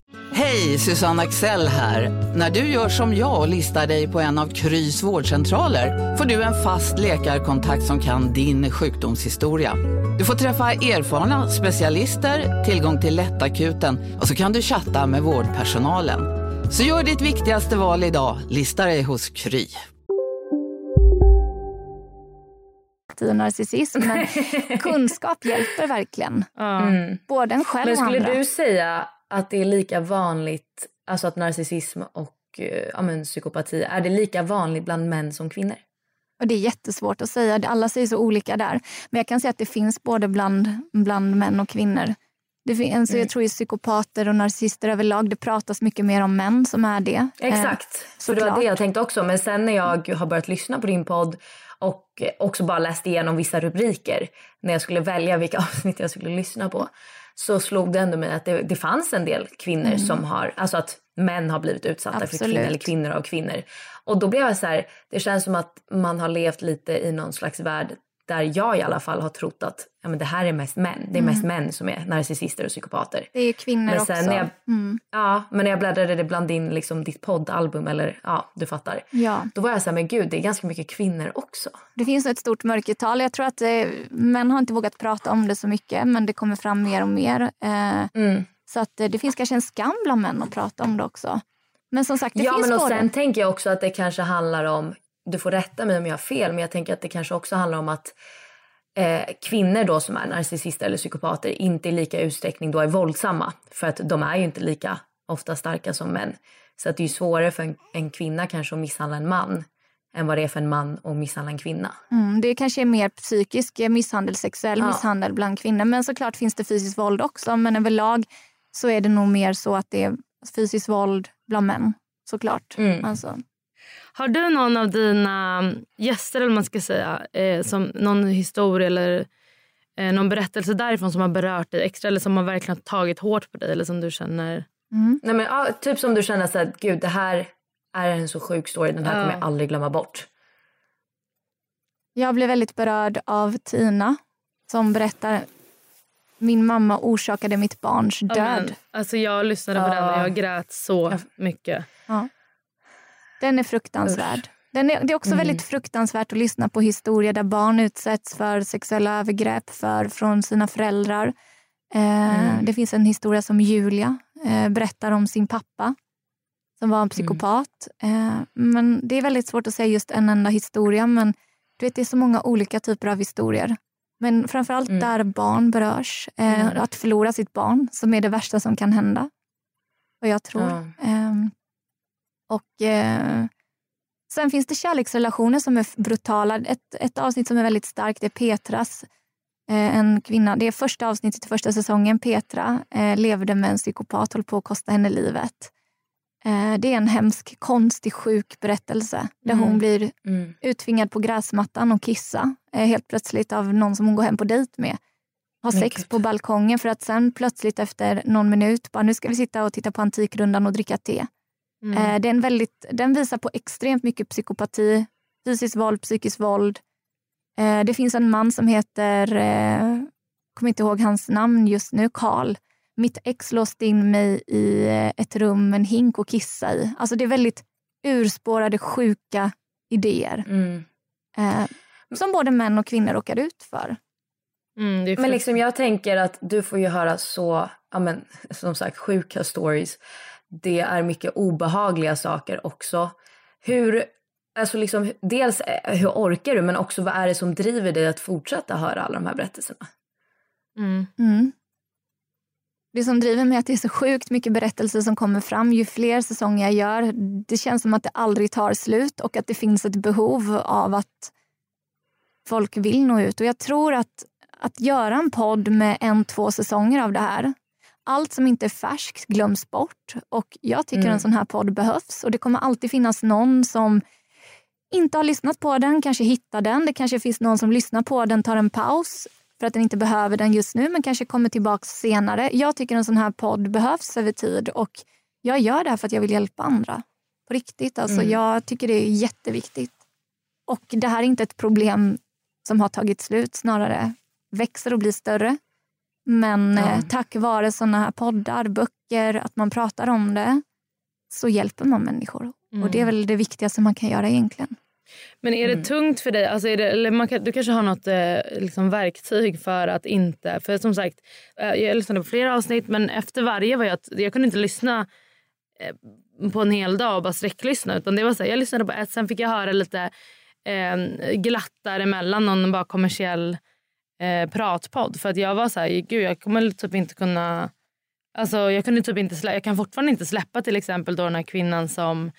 Hej, Susanne Axel här. När du gör som jag och listar dig på en av Krys vårdcentraler får du en fast läkarkontakt som kan din sjukdomshistoria. Du får träffa erfarna specialister, tillgång till lättakuten och så kan du chatta med vårdpersonalen. Så gör ditt viktigaste val idag, lista dig hos Kry. i narcissism. Men [laughs] kunskap hjälper verkligen. Mm. Både en själv Men och skulle andra. du säga att det är lika vanligt, alltså att narcissism och eh, ja, men, psykopati, är det lika vanligt bland män som kvinnor? Och det är jättesvårt att säga. Alla säger så olika där. Men jag kan säga att det finns både bland, bland män och kvinnor. Det finns, Mm. Jag tror att psykopater och narcissister överlag, det pratas mycket mer om män som är det. Exakt. så det var det jag tänkte också. Men sen när jag har börjat lyssna på din podd och också bara läst igenom vissa rubriker när jag skulle välja vilka [laughs] avsnitt jag skulle lyssna på så slog det ändå mig att det, det fanns en del kvinnor som har, alltså att män har blivit utsatta för Absolut. kvinnor eller kvinnor av kvinnor. Och då blev jag så här, det känns som att man har levt lite i någon slags värld där jag i alla fall har trott att ja, men det här är mest män. Det är mest män som är narcissister och psykopater. Det är kvinnor Men också. när jag, Mm. ja, men när jag bläddrade det bland in liksom ditt poddalbum eller ja, du fattar. Ja. Då var jag så här, men gud det är ganska mycket kvinnor också. Det finns ett stort mörkertal. Jag tror att eh, män har inte vågat prata om det så mycket men det kommer fram mer och mer. Eh, Mm. Så att eh, det finns kanske en skam bland män att prata om det också. Men som sagt, det ja finns men och både. sen tänker jag också att det kanske handlar om, du får rätta mig om jag har fel, men jag tänker att det kanske också handlar om att eh, kvinnor då som är narcissister eller psykopater inte i lika utsträckning då är våldsamma. För att de är ju inte lika ofta starka som män. Så att det är ju svårare för en, en kvinna kanske att misshandla en man än vad det är för en man att misshandla en kvinna. Mm, det kanske är mer psykisk misshandel, sexuell Ja. misshandel bland kvinnor. Men såklart finns det fysiskt våld också. Men överlag så är det nog mer så att det är fysiskt våld bland män. Såklart. Mm. Alltså. Har du någon av dina gäster eller man ska säga, eh, som någon historia eller eh, någon berättelse därifrån som har berört dig extra eller som har verkligen tagit hårt på dig eller som du känner? Mm. Nej, men, ja, typ som du känner så att gud det här är en så sjuk story, den här Ja. kommer jag aldrig glömma bort. Jag blev väldigt berörd av Tina som berättar min mamma orsakade mitt barns död. men, alltså jag lyssnade på den och jag grät så mycket. Den är fruktansvärd. Den är, det är också väldigt fruktansvärt att lyssna på historier där barn utsätts för sexuella övergrepp för, från sina föräldrar. Eh, Det finns en historia som Julia eh, berättar om sin pappa som var en psykopat. Eh, men Det är väldigt svårt att säga just en enda historia men du vet, det är så många olika typer av historier. Men framförallt där barn berörs. Eh, Att förlora sitt barn som är det värsta som kan hända. Vad jag tror. Och eh, Sen finns det kärleksrelationer som är brutala. Ett, ett avsnitt som är väldigt starkt är Petras. Eh, en kvinna, det är första avsnittet i första säsongen. Petra eh, levde med en psykopat, höll på att kosta henne livet. Eh, det är en hemsk, konstig, sjuk berättelse där hon blir Mm. uttvingad på gräsmattan och kissa eh, helt plötsligt av någon som hon går hem på dejt med. ha sex på balkongen för att sen plötsligt efter någon minut bara nu ska vi sitta och titta på Antikrundan och dricka te. Mm. Eh, den, väldigt, den visar på extremt mycket psykopati, fysiskt våld, psykiskt våld. Eh, det finns en man som heter, eh, kommer inte ihåg hans namn just nu, Karl. Mitt ex låste in mig i ett rum med en hink och kissa i. Alltså det är väldigt urspårade, sjuka idéer. Mm. Eh, som både män och kvinnor råkar ut för. Mm, det är Men liksom jag tänker att du får ju höra så, ja men som sagt sjuka stories. Det är mycket obehagliga saker också. Hur, alltså liksom dels eh, hur orkar du men också vad är det som driver dig att fortsätta höra alla de här berättelserna? Mm. Mm. Det som driver mig är att det är så sjukt mycket berättelser som kommer fram ju fler säsonger jag gör. Det känns som att det aldrig tar slut och att det finns ett behov av att folk vill nå ut. Och jag tror att att göra en podd med en, två säsonger av det här. Allt som inte är färskt glöms bort och jag tycker Mm. en sån här podd behövs och det kommer alltid finnas någon som inte har lyssnat på den, kanske hittar den. Det kanske finns någon som lyssnar på den, tar en paus för att den inte behöver den just nu men kanske kommer tillbaka senare. Jag tycker en sån här podd behövs över tid och jag gör det här för att jag vill hjälpa andra. På riktigt. Alltså, Mm. Jag tycker det är jätteviktigt. Och det här är inte ett problem som har tagit slut, snarare växer och blir större. Men Ja. eh, tack vare såna här poddar, böcker, att man pratar om det så hjälper man människor. Mm. Och det är väl det viktigaste man kan göra egentligen. Men är det Mm. tungt för dig? Alltså är det, eller man kan, du kanske har något eh, liksom verktyg för att inte... För som sagt, eh, jag lyssnade på flera avsnitt men efter varje var jag... Jag kunde inte lyssna eh, på en hel dag och bara sträcklyssna. Utan det var så här, jag lyssnade på ett, sen fick jag höra lite eh, glatt däremellan någon bara kommersiell eh, pratpodd. För att jag var så här, gud jag kommer typ inte kunna... Alltså jag, kunde typ inte slä, jag kan fortfarande inte släppa till exempel då den här kvinnan som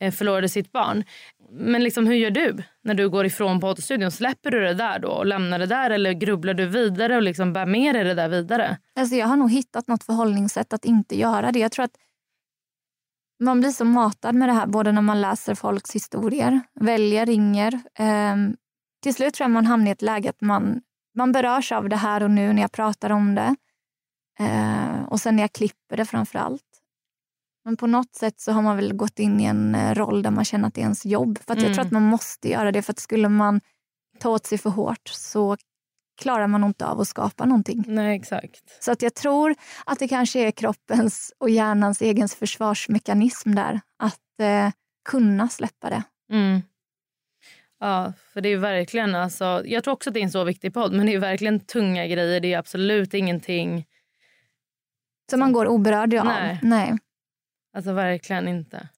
eh, förlorade sitt barn. Men liksom, hur gör du när du går ifrån poddstudion? Släpper du det där då och lämnar det där eller grubblar du vidare och liksom bär med dig det där vidare? Alltså jag har nog hittat något förhållningssätt att inte göra det. Jag tror att man blir så matad med det här både när man läser folks historier, väljer, ringer. Eh, till slut tror jag man hamnar i ett läge att man, man berörs av det här och nu när jag pratar om det. Ehm, och sen när jag klipper det framför allt. Men på något sätt så har man väl gått in i en eh, roll där man känner att det är ens jobb. För att jag Mm. tror att man måste göra det. För att skulle man ta åt sig för hårt så klarar man inte av att skapa någonting. Nej, exakt. Så att jag tror att det kanske är kroppens och hjärnans egen försvarsmekanism där. Att eh, kunna släppa det. Mm. Ja, för det är verkligen alltså, jag tror också att det är en så viktig podd men det är verkligen tunga grejer. Det är absolut ingenting, Så man går oberörd av. Nej. Nej. alltså verkligen inte.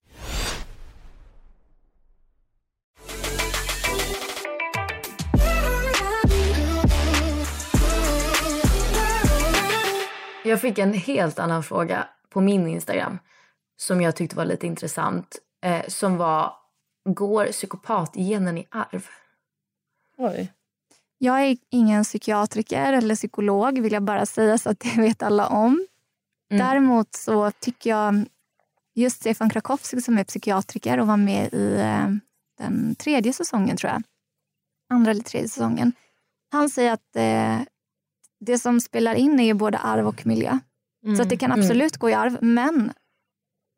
Jag fick en helt annan fråga på min Instagram som jag tyckte var lite intressant. Eh, som var, går psykopatgenen i arv? Oj. Jag är ingen psykiatriker eller psykolog vill jag bara säga så att det vet alla om. Mm. Däremot så tycker jag just Stefan Krakowski som är psykiatriker och var med i eh, den tredje säsongen tror jag. Andra eller tredje säsongen. Han säger att eh, det som spelar in är ju både arv och miljö. Så att det kan Mm. absolut gå i arv. Men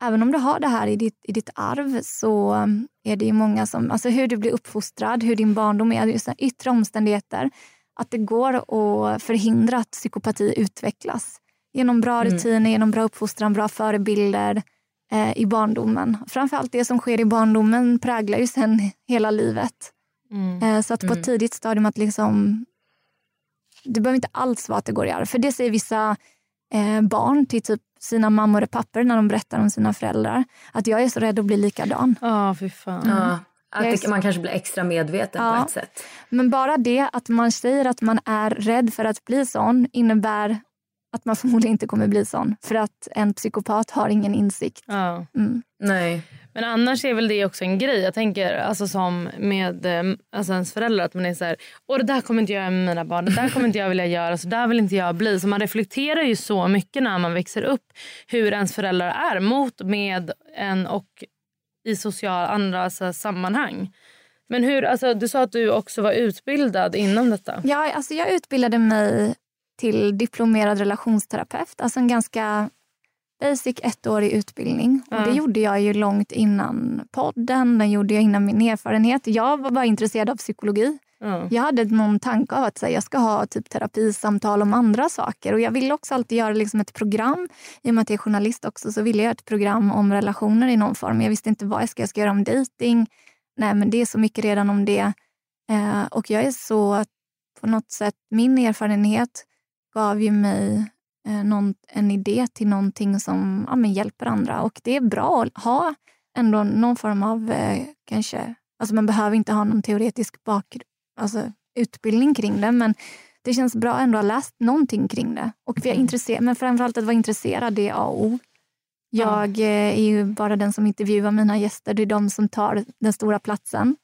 även om du har det här i ditt, i ditt arv så um, är det ju många som, alltså hur du blir uppfostrad, hur din barndom är, just yttre omständigheter. Att det går att förhindra att psykopati utvecklas. Genom bra Mm. rutiner, genom bra uppfostran, bra förebilder eh, i barndomen. Framförallt det som sker i barndomen präglar ju sen hela livet. Mm. Eh, Så att på Mm. ett tidigt stadium att liksom... Det behöver inte alls vara att det går i arv. För det säger vissa eh, barn till typ sina mammor och pappor när de berättar om sina föräldrar. Att jag är så rädd att bli likadan. Ja, fy fan. Ja, att det, så- man kanske blir extra medveten Ja. på ett sätt. Men bara det att man säger att man är rädd för att bli sån innebär att man förmodligen inte kommer bli sån. För att en psykopat har ingen insikt. Ja. Mm. Nej. Men annars är väl det också en grej. Jag tänker alltså som med eh, alltså ens föräldrar att man är så här, Åh, det där kommer inte jag göra med mina barn, det där kommer inte jag vilja göra, så där vill inte jag bli. Så man reflekterar ju så mycket när man växer upp hur ens föräldrar är mot, med en och i sociala andra alltså, sammanhang. Men hur, alltså, du sa att du också var utbildad inom detta. Ja, alltså jag utbildade mig till diplomerad relationsterapeut. Alltså en ganska basic ettårig utbildning. Ja. Och det gjorde jag ju långt innan podden, den gjorde jag innan min erfarenhet. Jag var bara intresserad av psykologi. Ja. Jag hade någon tanke av att säga, jag ska ha typ terapisamtal om andra saker. Och Jag ville också alltid göra liksom ett program. I och med att jag är journalist också så ville jag göra ett program om relationer i någon form. Jag visste inte vad jag ska, jag ska göra om dating. Nej, men det är så mycket redan om det. Eh, och jag är så, på något sätt, min erfarenhet gav ju mig eh, någon, en idé till någonting som ja, men hjälper andra. Och det är bra att ha ändå någon form av, eh, kanske, alltså man behöver inte ha någon teoretisk bakgrund alltså, utbildning kring det. Men det känns bra ändå att ha läst någonting kring det. Och vi är intresserade, men framförallt att vara intresserad, det är A och O. Jag eh, är ju bara den som intervjuar mina gäster. Det är de som tar den stora platsen,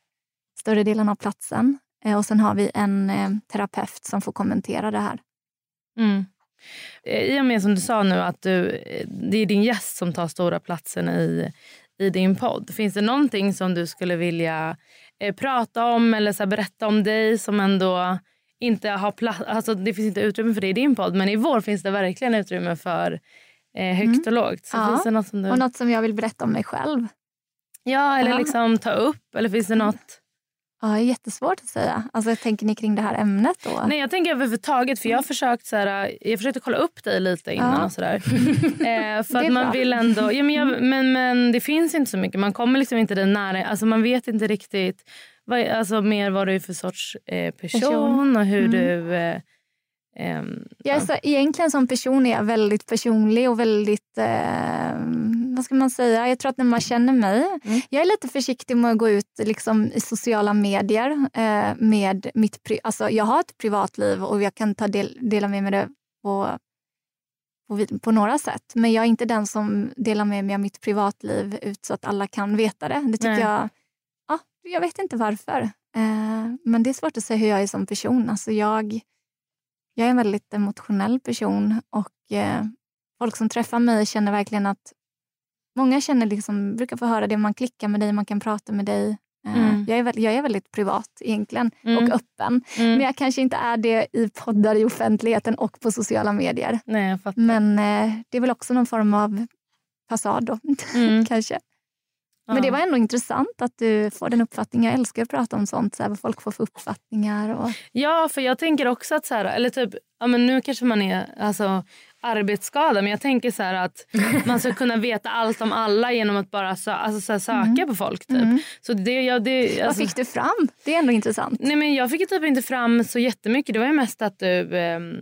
större delen av platsen. Eh, Och sen har vi en eh, terapeut som får kommentera det här. Mm. Eh, I och med som du sa nu att du, eh, det är din gäst som tar stora platsen i, i din podd. Finns det någonting som du skulle vilja eh, prata om eller så här, berätta om dig som ändå inte har plats, alltså det finns inte utrymme för det i din podd men i vår finns det verkligen utrymme för eh, högt och lågt. Så Ja. finns det något som du... Och något som jag vill berätta om mig själv. Ja, eller Ja. liksom ta upp eller finns det något? Ja, jättesvårt att säga. Alltså, tänker ni kring det här ämnet då? Nej jag tänker överhuvudtaget för jag har försökt så här, jag försökte kolla upp dig lite innan Ja. och sådär. [laughs] eh, för att man bra. vill ändå, ja, men, jag, men, men det finns inte så mycket, man kommer liksom inte den nära, alltså man vet inte riktigt vad, alltså, mer vad du är för sorts eh, person, Person. och hur Mm. du eh, ehm, Jag är ja. så, egentligen som person är jag väldigt personlig och väldigt, eh, vad ska man säga, jag tror att när man känner mig, Mm. jag är lite försiktig med att gå ut liksom, i sociala medier eh, med mitt, pri- alltså jag har ett privatliv och jag kan ta del, dela med mig det på, på, på några sätt. Men jag är inte den som delar med mig av mitt privatliv ut så att alla kan veta det. Det tycker Nej. jag, ja, jag vet inte varför. Eh, men det är svårt att säga hur jag är som person. Alltså jag, jag är en väldigt emotionell person och eh, folk som träffar mig känner verkligen att Många känner liksom, brukar få höra det, man klickar med dig, man kan prata med dig. Eh, Mm. jag, är, väl- jag är väldigt privat egentligen Mm. och öppen. Mm. Men jag kanske inte är det i poddar i offentligheten och på sociala medier. Nej. Men eh, det är väl också någon form av fasad då, [laughs] Mm. kanske. Men det var ändå intressant att du får den uppfattningen. Jag älskar att prata om sånt, så här, vad folk får för uppfattningar. Och... Ja, för jag tänker också att så här, eller typ, ja, men nu kanske man är alltså, arbetsskadad men jag tänker så här att man ska kunna veta allt om alla genom att bara sö- alltså, så här, söka på folk. Typ. Mm. Så det, ja, det, Vad alltså, fick du fram? Det är ändå intressant. Nej, men jag fick typ inte fram så jättemycket. Det var ju mest att du... ehm,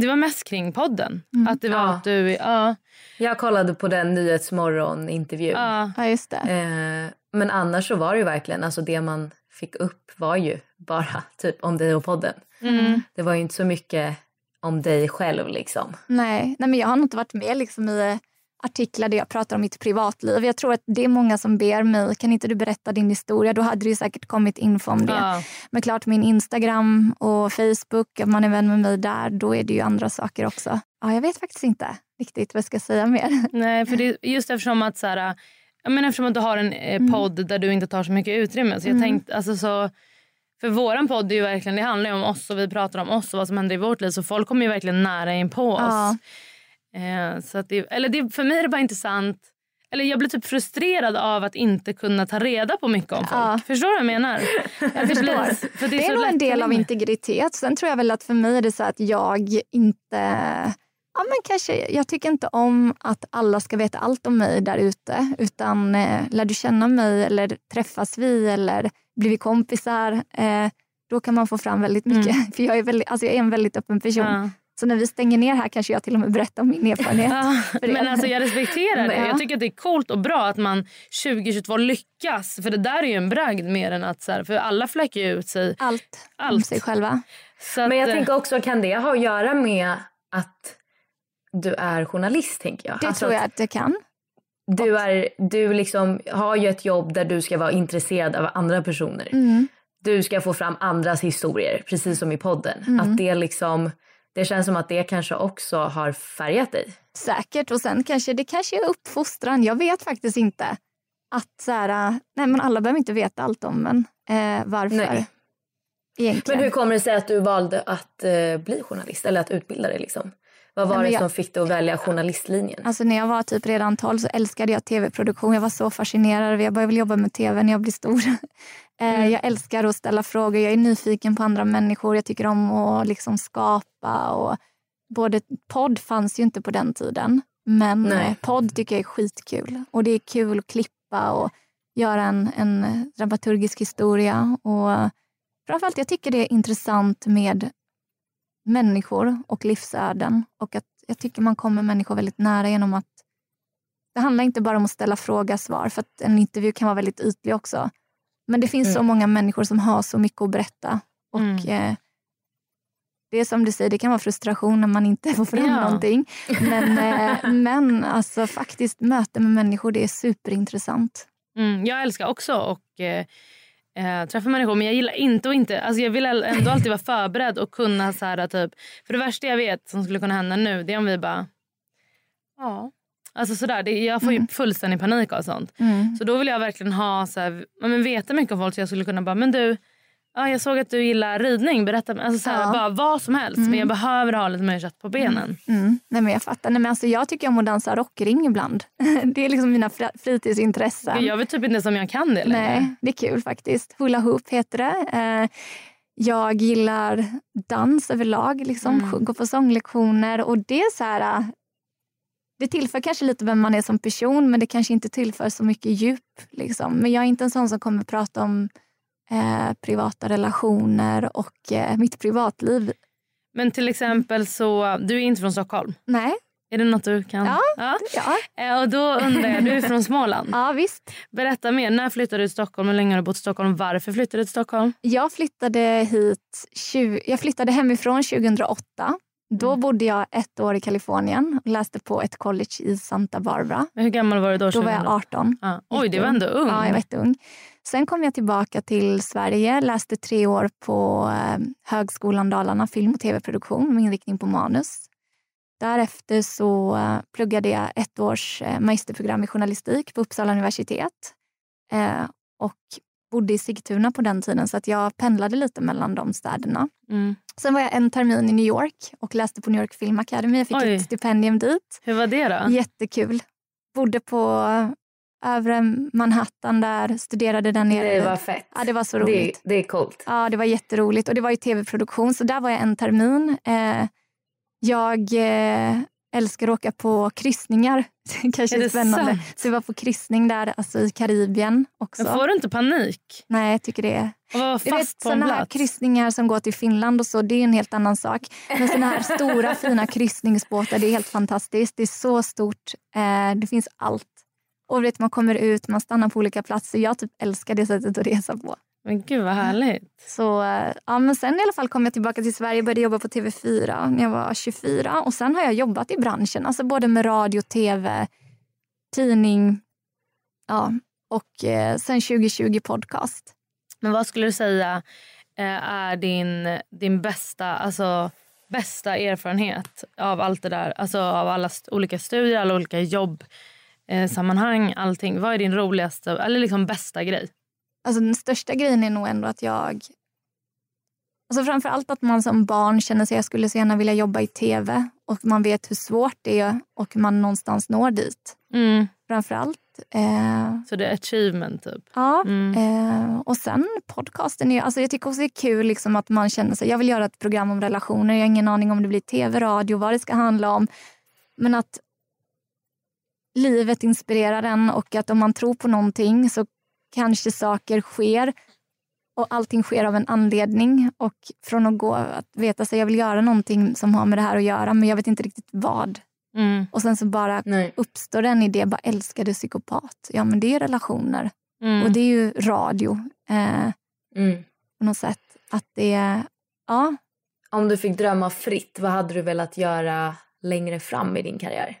det var mest kring podden. Mm. Att det var Ja. att du... Ja, Jag kollade på den Nyhetsmorgon-intervjun. ja, Ja, just det. Eh, men annars så var det ju verkligen, alltså det man fick upp var ju bara [laughs] typ om dig och podden. mm. Det var ju inte så mycket om dig själv liksom. Nej, nej men jag har nog inte varit med liksom i eh, artiklar där jag pratar om mitt privatliv. Jag tror att det är många som ber mig, kan inte du berätta din historia? Då hade det ju säkert kommit info om det. ja. Men klart min Instagram och Facebook, om man är vän med mig där, då är det ju andra saker också. Ja, jag vet faktiskt inte riktigt vad jag ska säga mer. [laughs] Nej, för det, just eftersom att, så här, jag menar, eftersom att du har en eh, podd där du inte tar så mycket utrymme. Så jag Mm. tänkte, alltså, så, för våran podd är ju verkligen, det handlar om oss och vi pratar om oss och vad som händer i vårt liv. Så folk kommer ju verkligen nära in på oss. Ja. Eh, så att det, eller det, för mig är det bara intressant. Eller jag blir typ frustrerad av att inte kunna ta reda på mycket om folk. Ja. Förstår du vad jag menar? Jag förstår. För Det är, så nog en del av in- integritet. Sen tror jag väl att för mig är det så att jag inte... Ja, men kanske, jag tycker inte om att alla ska veta allt om mig där ute. Utan eh, lär du känna mig eller träffas vi eller blir vi kompisar, eh, då kan man få fram väldigt mycket. [laughs] För jag är, väldigt, alltså jag är en väldigt öppen person. Ja. Så när vi stänger ner här kanske jag till och med berättar om min erfarenhet. Ja, men alltså jag respekterar det. [laughs] Ja. Jag tycker att det är coolt och bra att man 2022 lyckas. För det där är ju en bragd mer än att så här, för alla fläcker ju ut sig. Allt om Allt. sig själva. Så att, Men jag eh, tänker också, kan det ha att göra med att du är journalist tänker jag? Det Alltså tror jag att det kan. Du, är, du liksom har ju ett jobb där du ska vara intresserad av andra personer. Mm. Du ska få fram andras historier, precis som i podden. Mm. Att det liksom, det känns som att det kanske också har färgat dig. Säkert. Och sen kanske det kanske är uppfostran. Jag vet faktiskt inte. Att så här, nej men alla behöver inte veta allt om en. Eh, varför? Nej. Egentligen. Men hur kommer det sig att du valde att eh, bli journalist eller att utbilda dig liksom? Vad var Nej, det jag- som fick dig att välja journalistlinjen? Alltså när jag var typ redan 12 så älskade jag tv-produktion. Jag var så fascinerad. Jag började jobba med tv när jag blev stor. [laughs] Eh, Jag älskar att ställa frågor. Jag är nyfiken på andra människor. Jag tycker om att liksom skapa. Och både podd fanns ju inte på den tiden. Men Nej. eh, podd tycker jag är skitkul. Och det är kul att klippa och göra en, en dramaturgisk historia. Och framförallt jag tycker det är intressant med människor och livsöden. Och att jag tycker man kommer människor väldigt nära genom att det handlar inte bara om att ställa fråga svar för att en intervju kan vara väldigt ytlig också. Men det finns så många människor som har så mycket att berätta. Och eh, Det är som du säger, det kan vara frustration när man inte [laughs] får fram Ja. någonting. Men, eh, [laughs] men alltså, faktiskt möte med människor, det är superintressant. Mm, jag älskar också att eh, eh, träffa människor men jag gillar inte att inte... Alltså jag vill ändå alltid vara förberedd och kunna så här typ... För det värsta jag vet som skulle kunna hända nu det är om vi bara... Ja. Alltså sådär, det, jag får ju fullständig panik av sånt. Mm. Så då vill jag verkligen ha så här, men veta mycket om folk så jag skulle kunna bara, men du, ja, jag såg att du gillar ridning, berätta. Alltså så här, Ja. bara vad som helst. Men jag behöver ha lite mer kött på benen. Mm. Nej, men jag fattar. Nej, men alltså, jag tycker om att dansa rockring ibland. [laughs] det är liksom mina fr- fritidsintressen. Jag vet typ inte ens om jag kan det längre. Nej, det är kul faktiskt. Hula hoop heter det. Eh, jag gillar dans överlag, liksom. Mm. gå på sånglektioner. Och det är så här... eh, Det tillför kanske lite vem man är som person men det kanske inte tillför så mycket djup. Liksom. Men jag är inte en sån som kommer prata om eh, privata relationer och eh, mitt privatliv. Men till exempel så, du är inte från Stockholm. Nej. Är det något du kan? Ja. ja. Ja, Eh, Och då undrar jag, du är från Småland. [laughs] ja visst. Berätta mer. När flyttade du till Stockholm? Hur länge har du bott i Stockholm? Varför flyttade du till Stockholm? Jag flyttade hit 20, jag flyttade hemifrån 2008. Då Mm. bodde jag ett år i Kalifornien och läste på ett college i Santa Barbara. Men hur gammal var du då? Då var jag 2008? 18. Ja. Oj, det var ändå ung. Ja, jag var jätteung. Sen kom jag tillbaka till Sverige, läste tre år på eh, Högskolan Dalarna, film och tv-produktion med inriktning på manus. Därefter så eh, pluggade jag ett års eh, magisterprogram i journalistik på Uppsala universitet. Och bodde i Sigtuna på den tiden så att jag pendlade lite mellan de städerna. Mm. Sen var jag en termin i New York och läste på New York Film Academy. Jag fick Oj. ett stipendium dit. Hur var det då? Jättekul. Bodde på övre Manhattan där, studerade där nere. Det var fett. Ja, det var så Det, roligt. det är coolt. Ja, det var jätteroligt. Och det var ju tv-produktion, så där var jag en termin. Eh, jag eh, älskar att åka på kryssningar. [laughs] Det kanske Är är, det spännande. sant? Så vi var på kryssning där, alltså i Karibien också. Men får du inte panik? Nej, jag tycker det är... Och vara Du vet fast på en här plats? kryssningar som går till Finland och så, det är en helt annan sak. Men såna här [laughs] stora fina kryssningsbåtar, det är helt fantastiskt. Det är så stort. Eh, det finns allt. Och vet, man kommer ut, man stannar på olika platser. Jag typ älskar det sättet att resa på. Men gud vad härligt. Så, ja, men sen i alla fall kom jag tillbaka till Sverige och började jobba på TV4 när jag var 24. Och sen har jag jobbat i branschen, alltså både med radio, tv, tidning ja, och eh, sen 2020 podcast. Men vad skulle du säga eh, är din, din bästa, alltså, bästa erfarenhet av allt det där? Alltså av alla st- olika studier, alla olika jobb, eh, sammanhang, allting. Vad är din roligaste eller liksom bästa grej? Alltså den största grejen är nog ändå att jag... Alltså framför allt att man som barn känner sig jag skulle så gärna vilja jobba i tv och man vet hur svårt det är och man någonstans når dit. Mm. Framför allt. Eh, Så det är achievement typ? ja. Mm. Eh, och sen podcasten. Är, alltså jag tycker också det är kul liksom att man känner sig, jag vill göra ett program om relationer. Jag har ingen aning om det blir tv, radio, vad det ska handla om. Men att livet inspirerar en och att om man tror på någonting så kanske saker sker och allting sker av en anledning. Och från att gå att veta sig jag vill göra någonting som har med det här att göra men jag vet inte riktigt vad. Mm. Och sen så bara Nej. uppstår en idé, bara älskade psykopat. Ja men det är relationer Mm. och det är ju radio eh, Mm. på något sätt. Att det är, ja, Om du fick drömma fritt, vad hade du velat göra längre fram i din karriär?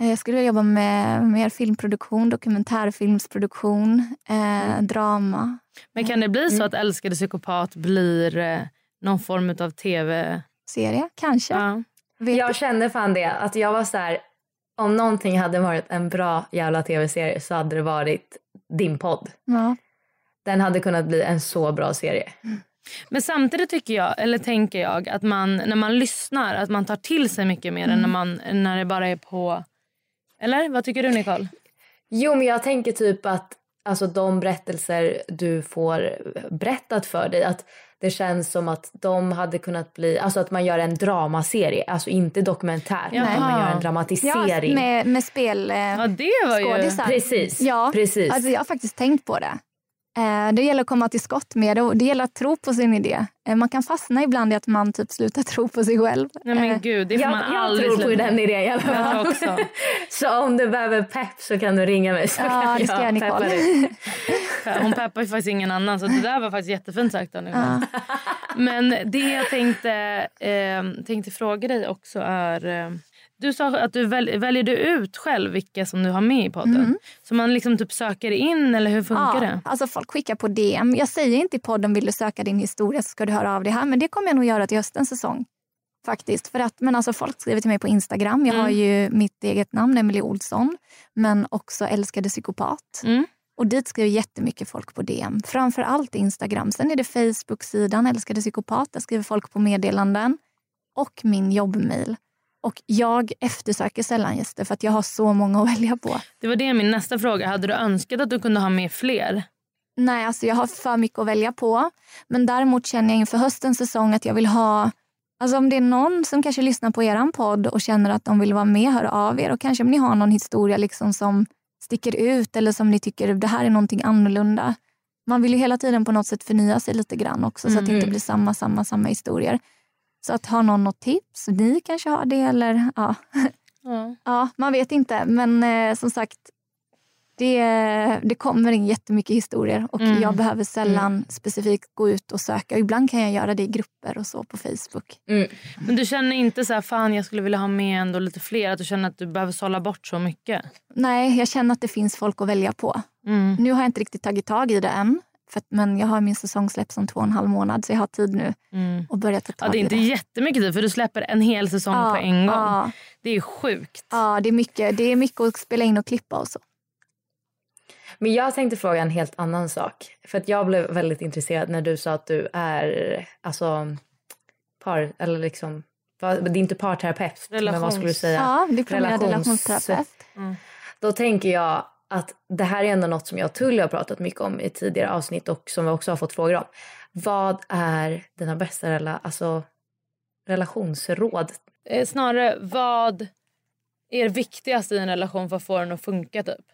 Eh, jag skulle vilja jobba med mer filmproduktion, dokumentärfilmsproduktion, eh, drama. Men kan det bli så att Älskade psykopat blir eh, någon form av tv... Serie, kanske. Ja. Jag kände fan det, att jag var så här, om någonting hade varit en bra jävla tv-serie så hade det varit din podd. ja. Den hade kunnat bli en så bra serie. Men samtidigt tycker jag, eller tänker jag att man när man lyssnar att man tar till sig mycket mer än Mm. när, man, när det bara är på... Eller vad tycker du Nicole? Jo, men jag tänker typ att alltså, de berättelser du får berättat för dig, att det känns som att de hade kunnat bli, alltså att man gör en dramaserie, alltså inte dokumentär, Jaha. man gör en Ja, dramatisering. med, med spel... Eh, Ja det var ju... skådisar. Precis, Ja, precis. Alltså jag har faktiskt tänkt på det. Eh, det gäller att komma till skott med det och det gäller att tro på sin idé. Eh, man kan fastna ibland i att man typ slutar [laughs] tro på sig själv. Nej men Eh, gud, det får jag, man jag aldrig tror på den idén i alla Jag fall. också. [laughs] Så om du behöver pepp så kan du ringa mig. Så Ja, kan det ska jag, peppa Nicole. dig. Hon peppar ju faktiskt ingen annan så det där var faktiskt jättefint sagt av Nicole. Men det jag tänkte, eh, tänkte fråga dig också är... Du sa att du väl, väljer du ut själv vilka som du har med i podden? Så man liksom typ söker in eller hur funkar ja, det? Alltså folk skickar på DM. Jag säger inte i podden vill du söka din historia så ska du höra av dig här. Men det kommer jag nog göra till höstens säsong. Faktiskt. För att, men alltså folk skriver till mig på Instagram. Jag har ju mitt eget namn, Emily Olsson. Men också älskade psykopat. Mm. Och dit skriver jättemycket folk på DM. Framför allt Instagram. Sen är det Facebook-sidan Älskade psykopat. Där skriver folk på meddelanden. Och min jobbmail. Och jag eftersöker sällan gäster för att jag har så många att [laughs] välja på. Det var det min nästa fråga. Hade du önskat att du kunde ha med fler? Nej, alltså jag har för mycket att välja på. Men däremot känner jag inför höstens säsong att jag vill ha... Alltså om det är någon som kanske lyssnar på er podd och känner att de vill vara med, hör av er. Och kanske om ni har någon historia liksom som sticker ut eller som ni tycker det här är någonting annorlunda. Man vill ju hela tiden på något sätt förnya sig lite grann också så att det inte blir samma, samma, samma historier. Så att ha någon något tips, ni kanske har det eller ja. Ja. [laughs] Ja, man vet inte. Men eh, som sagt, det, det kommer in jättemycket historier och Mm. jag behöver sällan specifikt gå ut och söka. Ibland kan jag göra det i grupper och så på Facebook. Men du känner inte så här, fan jag skulle vilja ha med ändå lite fler? Att du känner att du behöver sålla bort så mycket? Nej, jag känner att det finns folk att välja på. Mm. Nu har jag inte riktigt tagit tag i det än. För att, men jag har min säsongsläpp som två och en halv månad så jag har tid nu Mm. att börja ta tag Ja, det är i inte det. jättemycket tid för du släpper en hel säsong Ja, på en gång. Ja, Det är sjukt. ja det, är mycket, det är mycket att spela in och klippa och så. Men jag tänkte fråga en helt annan sak. För att jag blev väldigt intresserad när du sa att du är alltså par eller liksom det är inte parterapeut men vad skulle du säga? Ja, diplomerad Relations- relationsterapeut. Då tänker jag att det här är ändå något som jag och Tully har pratat mycket om i tidigare avsnitt och som vi också har fått frågor om. Vad är dina bästa rela- alltså, relationsråd? Eh, Snarare, vad är viktigast i en relation för att få den att funka? typ?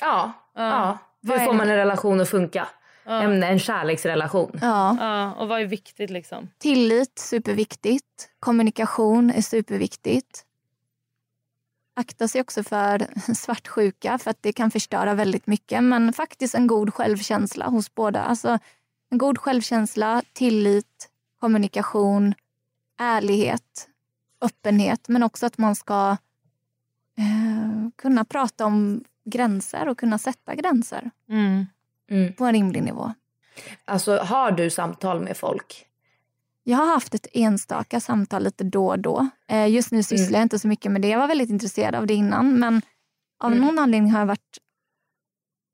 Ja, ja. Vad hur får det? man en relation att funka? En, en kärleksrelation. Ja. Ja, och vad är viktigt liksom? Tillit, superviktigt. Kommunikation är superviktigt. Akta sig också för [laughs] svartsjuka för att det kan förstöra väldigt mycket. Men faktiskt en god självkänsla hos båda. Alltså, en god självkänsla, tillit, kommunikation, ärlighet, öppenhet. Men också att man ska eh, kunna prata om gränser och kunna sätta gränser Mm. Mm. på en rimlig nivå. Alltså har du samtal med folk? Jag har haft ett enstaka samtal lite då och då. Eh, Just nu sysslar jag inte så mycket med det. Jag var väldigt intresserad av det innan. Men av Mm. någon anledning har jag varit...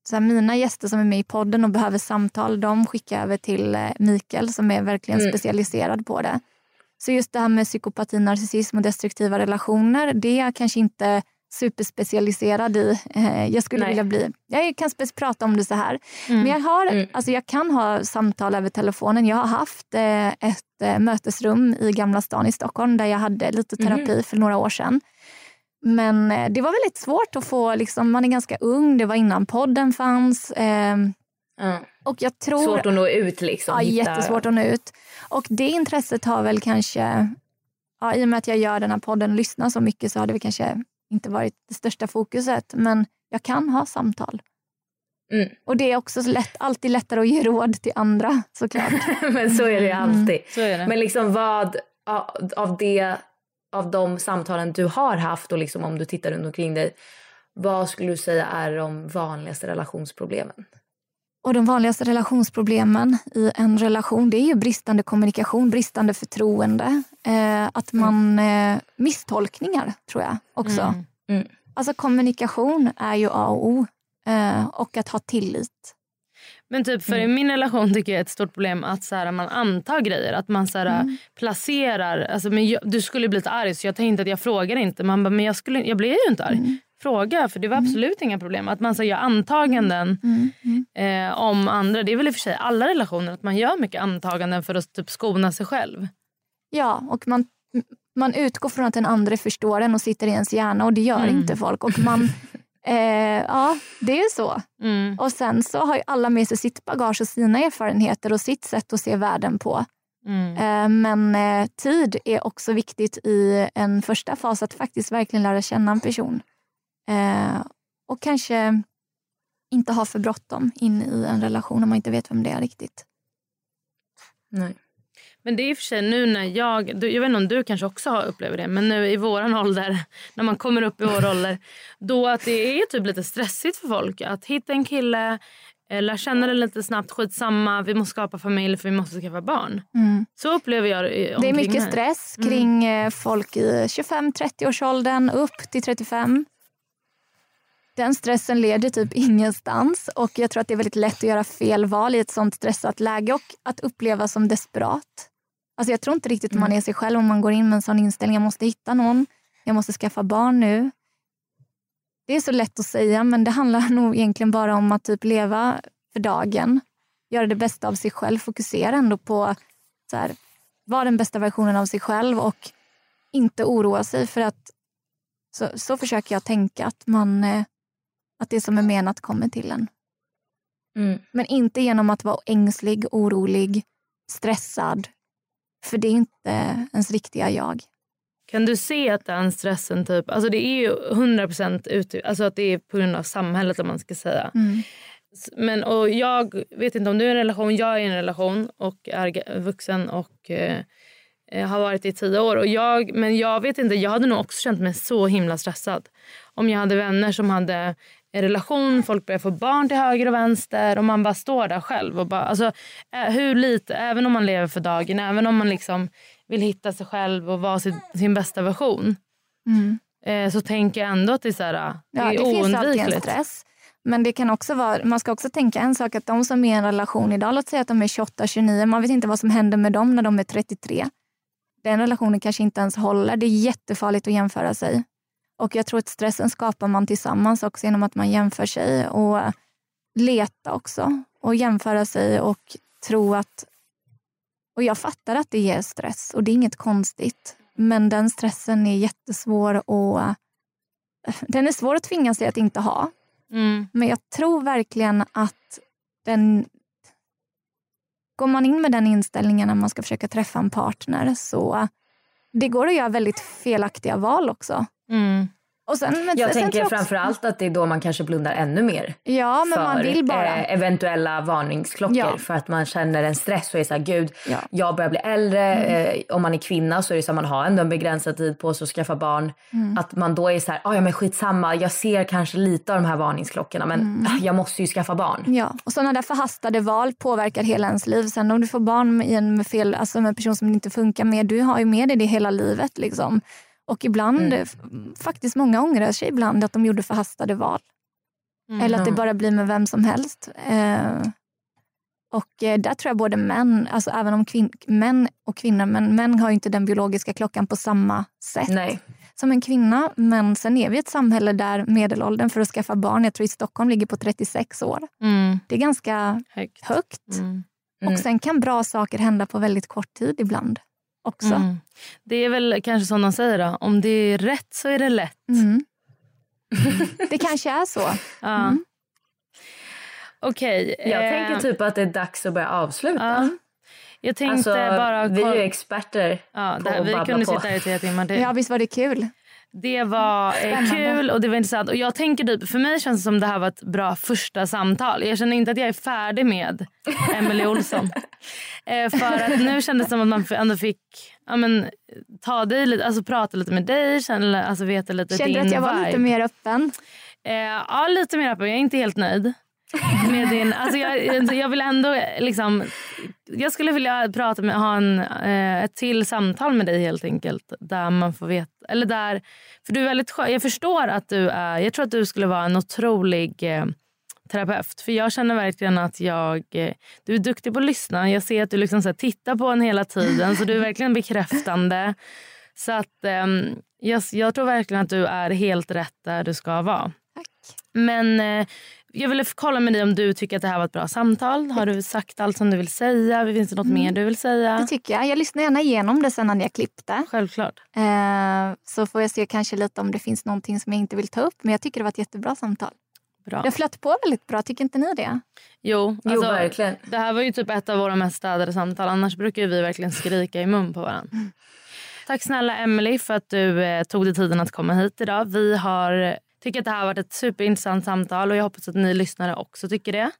Så här, mina gäster som är med i podden och behöver samtal, de skickar jag över till eh, Mikael som är verkligen Mm. specialiserad på det. Så just det här med psykopati, narcissism och destruktiva relationer, det är kanske inte superspecialiserad i. Eh, Jag skulle Nej. vilja bli... Jag kan prata om det så här. Mm. Men jag, har, Mm. alltså jag kan ha samtal över telefonen. Jag har haft eh, ett eh, mötesrum i Gamla stan i Stockholm där jag hade lite terapi för några år sedan. Men det var väldigt svårt att få, liksom, man är ganska ung, det var innan podden fanns. Ja. och jag tror... Svårt att nå ut liksom. Ja, hitta- jättesvårt att nå ut. Och det intresset har väl kanske, ja, i och med att jag gör den här podden och lyssnar så mycket så har det väl kanske inte varit det största fokuset. Men jag kan ha samtal. Mm. Och det är också så lätt, alltid lättare att ge råd till andra såklart. [laughs] Men så är det ju Mm. alltid. Så är det. Men liksom vad av det av de samtalen du har haft och liksom om du tittar runt omkring dig. Vad skulle du säga är de vanligaste relationsproblemen? Och de vanligaste relationsproblemen i en relation det är ju bristande kommunikation, bristande förtroende. Eh, att man eh, misstolkningar tror jag också. Mm. Mm. Alltså kommunikation är ju A och O. Eh, och att ha tillit. Men typ för i Mm. min relation tycker jag är ett stort problem att så här, man antar grejer. Att man så här, Mm. placerar. Alltså, men jag, du skulle bli lite arg så jag tänkte att jag frågar inte. Man bara, men jag, skulle, jag blev ju inte arg. Mm. Fråga för det var absolut inga problem. Att man så gör antaganden eh, om andra. Det är väl i och för sig alla relationer att man gör mycket antaganden för att typ skona sig själv. Ja, och man, man utgår från att den andra förstår en och sitter i ens hjärna och det gör Mm. inte folk. Och man, [laughs] eh, ja, det är så. Mm. Och sen så har ju alla med sig sitt bagage och sina erfarenheter och sitt sätt att se världen på. Mm. Eh, men eh, tid är också viktigt i en första fas att faktiskt verkligen lära känna en person. Eh, och kanske inte ha för bråttom in i en relation om man inte vet vem det är riktigt. Nej. Men det är i och för sig nu när jag, du, jag vet inte om du kanske också har upplever det, men nu i våran ålder, [laughs] när man kommer upp i vår ålder, då att det är typ lite stressigt för folk att hitta en kille, eh, lära känna den lite snabbt, skitsamma, vi måste skapa familj för vi måste skaffa barn. Mm. Så upplever jag det Det är mycket stress Mm. kring eh, folk i 25-30 års åldern upp till 35. Den stressen leder typ ingenstans och jag tror att det är väldigt lätt att göra fel val i ett sånt stressat läge och att uppleva som desperat. Alltså jag tror inte riktigt man är sig själv om man går in med en sån inställning. Jag måste hitta någon, jag måste skaffa barn nu. Det är så lätt att säga men det handlar [laughs] nog egentligen bara om att typ leva för dagen. Göra det bästa av sig själv, fokusera ändå på så här, vara den bästa versionen av sig själv och inte oroa sig för att så, så försöker jag tänka att man eh, att det som är menat kommer till en. Mm. Men inte genom att vara ängslig, orolig, stressad. För det är inte ens riktiga jag. Kan du se att den stressen, typ, alltså det är ju 100% ut, alltså att det är på grund av samhället om man ska säga. Mm. Men, och jag vet inte om du är i en relation, jag är i en relation och är vuxen och eh, eh, har varit i tio år. Och jag, men jag vet inte, jag hade nog också känt mig så himla stressad. Om jag hade vänner som hade en relation, folk börjar få barn till höger och vänster och man bara står där själv. Och bara, alltså, eh, hur lite, även om man lever för dagen, även om man liksom vill hitta sig själv och vara sin, sin bästa version. Mm. Eh, så tänker jag ändå att det är, så här, det Ja, är det finns alltid en oundvikligt. stress. Men det kan också vara, man ska också tänka en sak att de som är i en relation idag, låt säga att de är 28-29, man vet inte vad som händer med dem när de är 33. Den relationen kanske inte ens håller. Det är jättefarligt att jämföra sig. Och jag tror att stressen skapar man tillsammans också genom att man jämför sig och leta också och jämföra sig och tro att... Och jag fattar att det ger stress och det är inget konstigt. Men den stressen är jättesvår att... Den är svår att tvinga sig att inte ha. Mm. Men jag tror verkligen att den... Går man in med den inställningen när man ska försöka träffa en partner så det går att göra väldigt felaktiga val också. Mm. Sen, men, Jag tänker jag också- framför allt att det är då man kanske blundar ännu mer. Ja, men för man vill bara. Eh, eventuella varningsklockor. Ja. För att man känner en stress och är så här, gud, Ja. jag börjar bli äldre. Eh, om man är kvinna så är det så att man har ändå en begränsad tid på sig att skaffa barn. Mm. Att man då är så här, "Ah, ja men skitsamma, jag ser kanske lite av de här varningsklockorna men Mm. ah, [laughs] jag måste ju skaffa barn. Ja, och sådana där förhastade val påverkar hela ens liv. Sen om du får barn med en, med fel, alltså med en person som det inte funkar med, du har ju med dig det hela livet. Liksom. Och ibland, Mm. faktiskt många ångrar sig ibland att de gjorde förhastade val. Mm. Eller att det bara blir med vem som helst. Eh, och eh, där tror jag både män, alltså även om kvin- män och kvinnor, men män har ju inte den biologiska klockan på samma sätt Nej. som en kvinna. Men sen är vi ett samhälle där medelåldern för att skaffa barn, jag tror i Stockholm ligger på 36 år. Mm. Det är ganska Högt. högt. Mm. Mm. Och sen kan bra saker hända på väldigt kort tid ibland också. Mm. Det är väl kanske som de säger då, om det är rätt så är det lätt. Mm. det kanske är så. [laughs] Ja. Mm. Okej. Jag eh, tänker typ att det är dags att börja avsluta. ja. Jag tänkte Alltså, bara... vi är ju experter ja, på här, att vi kunde på. sitta här i tre timmar till. Ja, visst var det kul? Det var eh, kul och det var intressant. Och jag tänker typ, för mig känns det som det här var ett bra första samtal. Jag känner inte att jag är färdig med [laughs] Emily Olsson. eh, för att nu kändes det som att man ändå fick ja, men, ta dig lite, alltså prata lite med dig, känna, alltså veta lite Kände din du att jag var vibe. lite mer öppen? Eh, ja, lite mer öppen. Jag är inte helt nöjd. Med din, alltså jag, jag vill ändå liksom, jag skulle vilja prata med, ha en, eh, ett till samtal med dig helt enkelt. Där man får veta, eller där, för du är väldigt skön. Jag förstår att du är, jag tror att du skulle vara en otrolig eh, terapeut. För jag känner verkligen att jag... eh, Du är duktig på att lyssna. Jag ser att du liksom så tittar på en hela tiden. Så du är verkligen bekräftande. Så att ehm, jag, jag tror verkligen att du är helt rätt där du ska vara. Tack. Men eh, jag ville kolla med dig om du tycker att det här var ett bra samtal. Har du sagt allt som du vill säga? Finns det något mer du vill säga? Det tycker jag. Jag lyssnar gärna igenom det sen när jag klippte. Självklart. Eh, så får jag se kanske lite om det finns någonting som jag inte vill ta upp. Men jag tycker det var ett jättebra samtal. Bra. Det flöt på väldigt bra, tycker inte ni det? Jo, Jo, alltså, verkligen. det här var ju typ ett av våra mest städade samtal. Annars brukar vi verkligen skrika i mun på varandra. Tack snälla Emily för att du eh, tog dig tiden att komma hit idag. Vi har tycker att det här har varit ett superintressant samtal och jag hoppas att ni lyssnare också tycker det.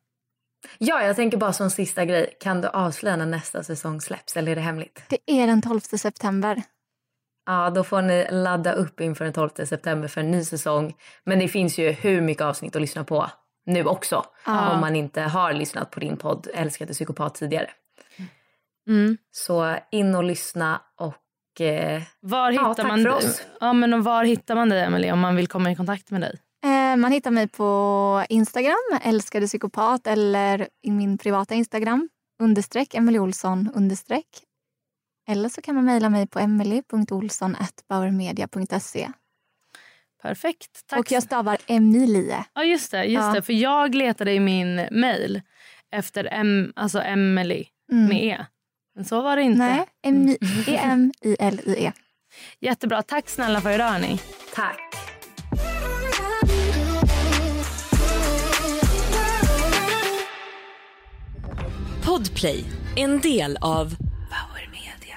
Ja, jag tänker bara som sista grej. Kan du avslöja när nästa säsong släpps eller är det hemligt? Det är den 12 september. Ja, då får ni ladda upp inför den 12 september för en ny säsong. Men det finns ju hur mycket avsnitt att lyssna på nu också. Ja. Om man inte har lyssnat på din podd Älskade psykopat tidigare. Mm. Så in och lyssna och eh, Var, Ja, hittar tack man för oss. Ja, men och var hittar man dig Emily om man vill komma i kontakt med dig? Eh, man hittar mig på Instagram, älskade psykopat eller i min privata Instagram, understreck Emily Olsson understreck. Eller så kan man mejla mig på emily.olsson.bauermedia.se. Perfekt. Tack. Och jag stavar Emilie. Ja just det, just Ja. det. För jag letade i min mail efter em, alltså Emily Mm. med E. Men så var det inte. Nej, Emi- E-M-I-L-I-E. Jättebra. Tack snälla för idag hörni. tack. Podplay, en del av Power Media.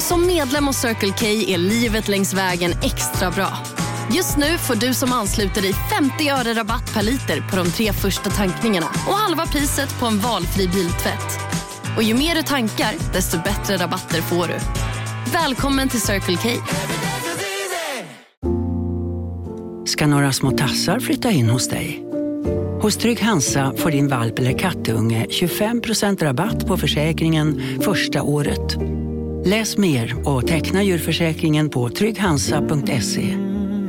Som medlem hos Circle K är livet längs vägen extra bra. Just nu får du som ansluter dig 50 öre rabatt per liter på de tre första tankningarna och halva priset på en valfri biltvätt. Och ju mer du tankar, desto bättre rabatter får du. Välkommen till Circle K. ska några små tassar flytta in hos dig. Hos Trygg Hansa får din valp eller kattunge 25% rabatt på försäkringen första året. Läs mer och teckna djurförsäkringen på trygghansa.se.